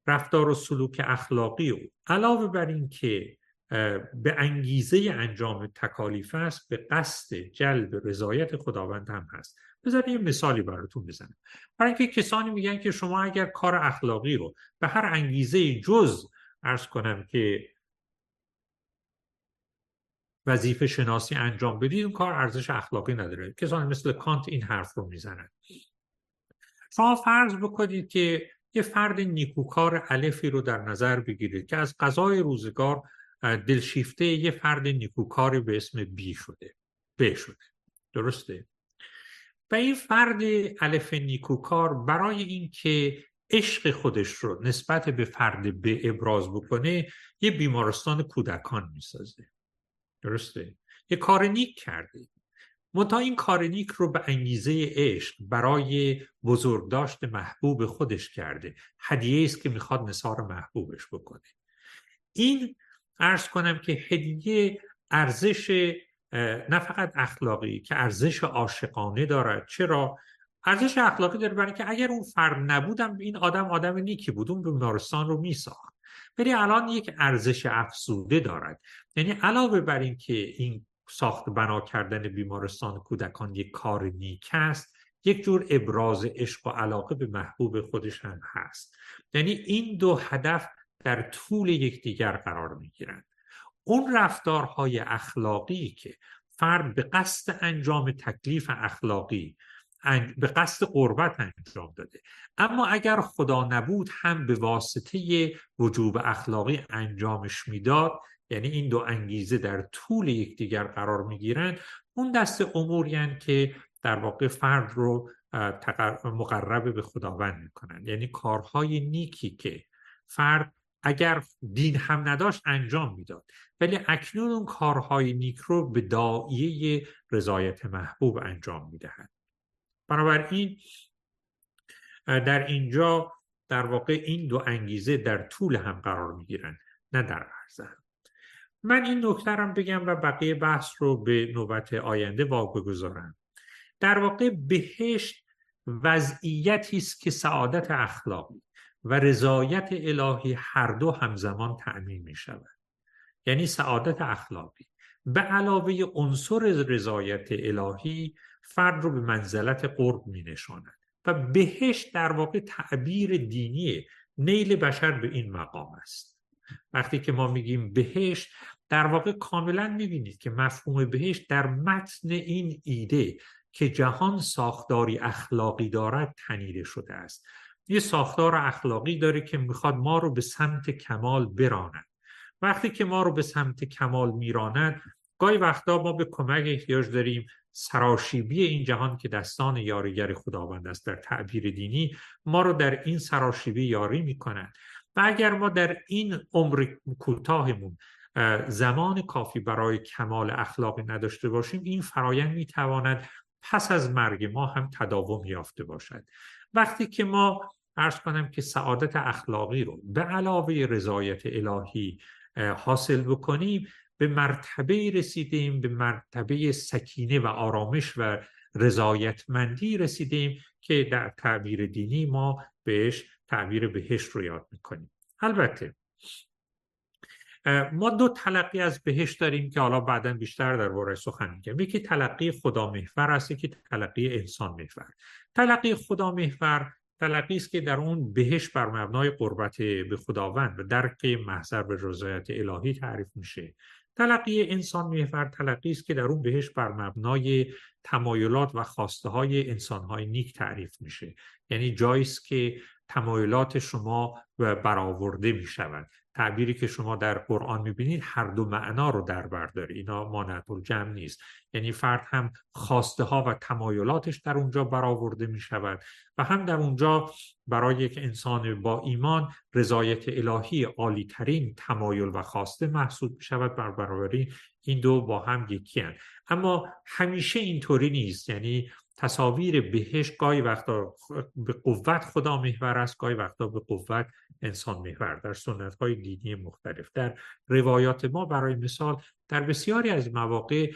S1: رفتار و سلوک اخلاقی او علاوه بر این که به انگیزه انجام تکالیف است به قصد جلب رضایت خداوند هم هست. بذار یه مثالی براتون بزنم. برای اینکه کسانی میگن که شما اگر کار اخلاقی رو به هر انگیزه جز ارز کنم که وظیفه شناسی انجام بدید اون کار ارزش اخلاقی نداره. کسانی مثل کانت این حرف رو می‌زنن. شما فرض بکنید که یه فرد نیکوکار الفی رو در نظر بگیرید که از قضای روزگار دلشیفته یه فرد نیکوکاری به اسم بی شده ب شده. درسته؟ و این فرد الف نیکوکار برای اینکه عشق خودش رو نسبت به فرد به ابراز بکنه یه بیمارستان کودکان می‌سازه. درسته؟ یه کار نیک کرده. منتها این کار نیک رو به انگیزه عشق برای بزرگداشت محبوب خودش کرده. هدیه است که می‌خواد نصار محبوبش بکنه. این ارز کنم که هدیه ارزش نه فقط اخلاقی که ارزش عاشقانه دارد. چرا؟ ارزش اخلاقی داره برای که اگر اون فرد نبودم این آدم آدم نیکی بود. اون بیمارستان رو میساخت. ولی الان یک ارزش افزوده دارد. یعنی علاوه بر این که این ساخت بنا کردن بیمارستان کودکان یک کار نیک است یک جور ابراز عشق و علاقه به محبوب خودش هم هست. یعنی این دو هدف در طول یکدیگر قرار می گیرند اون رفتارهای اخلاقی که فرد به قصد انجام تکلیف اخلاقی به قصد قربت انجام داده. اما اگر خدا نبود هم به واسطه وجوب اخلاقی انجامش می‌داد یعنی این دو انگیزه در طول یکدیگر قرار می‌گیرند اون دست اموری که در واقع فرد رو مقرب به خداوند می‌کنن. یعنی کارهای نیکی که فرد اگر دین هم نداشت انجام می‌داد. ولی اکنون اون کارهای نیک رو به دایه رضایت محبوب انجام می‌دهد. بنابراین در اینجا در واقع این دو انگیزه در طول هم قرار می‌گیرن نه در عرض من این نکته بگم و بقیه بحث رو به نوبت آینده واقع گذارم در واقع بهشت وضعیتی است که سعادت اخلاقی و رضایت الهی هر دو همزمان تأمین می شود. یعنی سعادت اخلاقی. به علاوه عنصر رضایت الهی فرد رو به منزلت قرب می نشاند و بهشت در واقع تعبیر دینی نیل بشر به این مقام است. وقتی که ما میگیم بهشت در واقع کاملا می‌بینید که مفهوم بهشت در متن این ایده که جهان ساختاری اخلاقی دارد تنیده شده است. یه ساختار اخلاقی داره که می‌خواد ما رو به سمت کمال براند. وقتی که ما رو به سمت کمال میراند گاهی وقتا ما به کمک احتیاج داریم سراشیبی این جهان که دستان یاریگر خداوند است در تعبیر دینی ما رو در این سراشیبی یاری می‌کنند و اگر ما در این عمر کوتاهمون زمان کافی برای کمال اخلاقی نداشته باشیم این فرایند می‌تواند پس از مرگ ما هم تداوم یافته باشد. وقتی که ما ارز کنم که سعادت اخلاقی رو به علاوه رضایت الهی حاصل بکنیم به مرتبه رسیدیم به مرتبه سکینه و آرامش و رضایتمندی رسیدیم که در تعبیر دینی ما بهش تعبیر بهشت رو یاد می‌کنیم. البته ما دو تلقی از بهشت داریم که حالا بعدا بیشتر در سخن میگم. یکی تلقی خدا محور است یکی تلقی انسان محور. تلقی خدا محور تلقی است که در اون بهش بر مبنای قربت به خداوند و درک محضر به رضایت الهی تعریف میشه. تلقی انسان محور تلقی است که در اون بهش بر مبنای تمایلات و خواسته های انسان های نیک تعریف میشه. یعنی جایی که تمایلات شما برآورده می شود تعبیری که شما در قرآن می‌بینید هر دو معنا رو در بر داره. اینا مانعت جمع نیست. یعنی فرد هم خواسته ها و تمایلاتش در اونجا برآورده می شود و هم در اونجا برای یک انسان با ایمان رضایت الهی عالی ترین تمایل و خواسته محسوب می شود بر برابری این دو با هم یکی هن. اما همیشه اینطوری نیست. یعنی تصاویر بهش گاهی وقتا به قوت خدا محور است گاهی وقتا به قوت انسان محور. در سنت های دینی مختلف. در روایات ما برای مثال در بسیاری از مواقع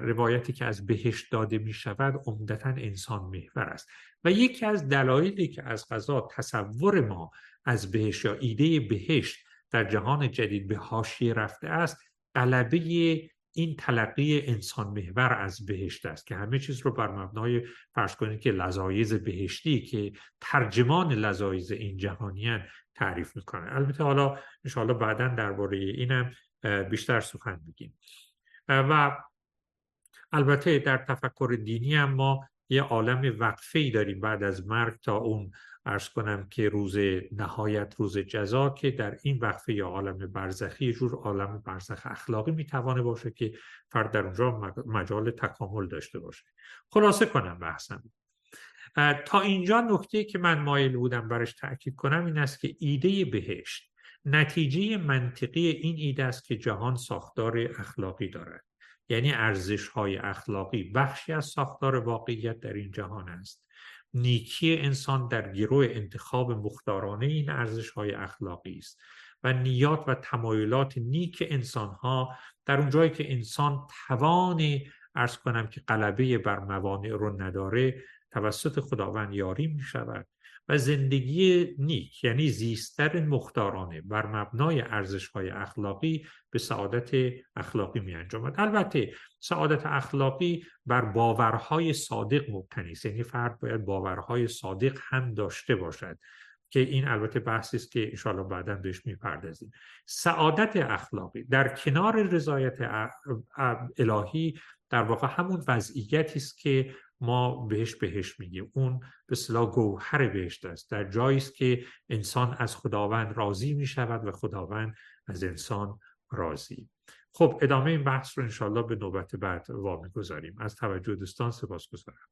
S1: روایتی که از بهشت داده می شود عمدتا انسان محور است. و یکی از دلایلی که از غذا تصور ما از بهشت یا ایده بهشت در جهان جدید به حاشیه رفته است غلبه این تلقی انسان محور از بهشت است که همه چیز رو بر مبنای فرض کنید که لذایز بهشتی که ترجمان لذایز این جهانیان تعریف می‌کنه. البته حالا انشاءالله بعدا درباره اینم بیشتر سخن بگیم و البته در تفکر دینی هم ما یه عالم وقفه ای داریم بعد از مرگ تا اون ارز کنم که روز نهایت روز جزا که در این وقفه یا عالم برزخی جور عالم برزخ اخلاقی می‌توانه باشه که فرد در اونجا مجال تکامل داشته باشه. خلاصه کنم بحثم. تا اینجا نکته که من مایل بودم برش تاکید کنم این است که ایده بهشت نتیجه منطقی این ایده است که جهان ساختار اخلاقی دارد. یعنی ارزش های اخلاقی بخشی از ساختار واقعیت در این جهان است. نیکی انسان در گروه انتخاب مختارانه این ارزش های اخلاقی است و نیات و تمایلات نیک انسان ها در اون جایی که انسان توان ارز کنم که غلبه بر موانع رو نداره توسط خداوند یاری می شود و زندگی نیک یعنی زیستر مختارانه بر مبنای ارزش های اخلاقی به سعادت اخلاقی می انجامد البته سعادت اخلاقی بر باورهای صادق مبتنی است. یعنی فرد باید باورهای صادق هم داشته باشد که این البته بحثی است که انشاءالله بعدا بهش می‌پردازیم. سعادت اخلاقی در کنار رضایت الهی در واقع همون وضعیتی است که ما بهش بهش میگیم. اون به صلاح گوهر بهشت است. در جایی است که انسان از خداوند راضی می شود و خداوند از انسان راضی. خب ادامه این بحث رو انشالله به نوبت بعد وامی گذاریم از توجه دوستان سپاس گذارم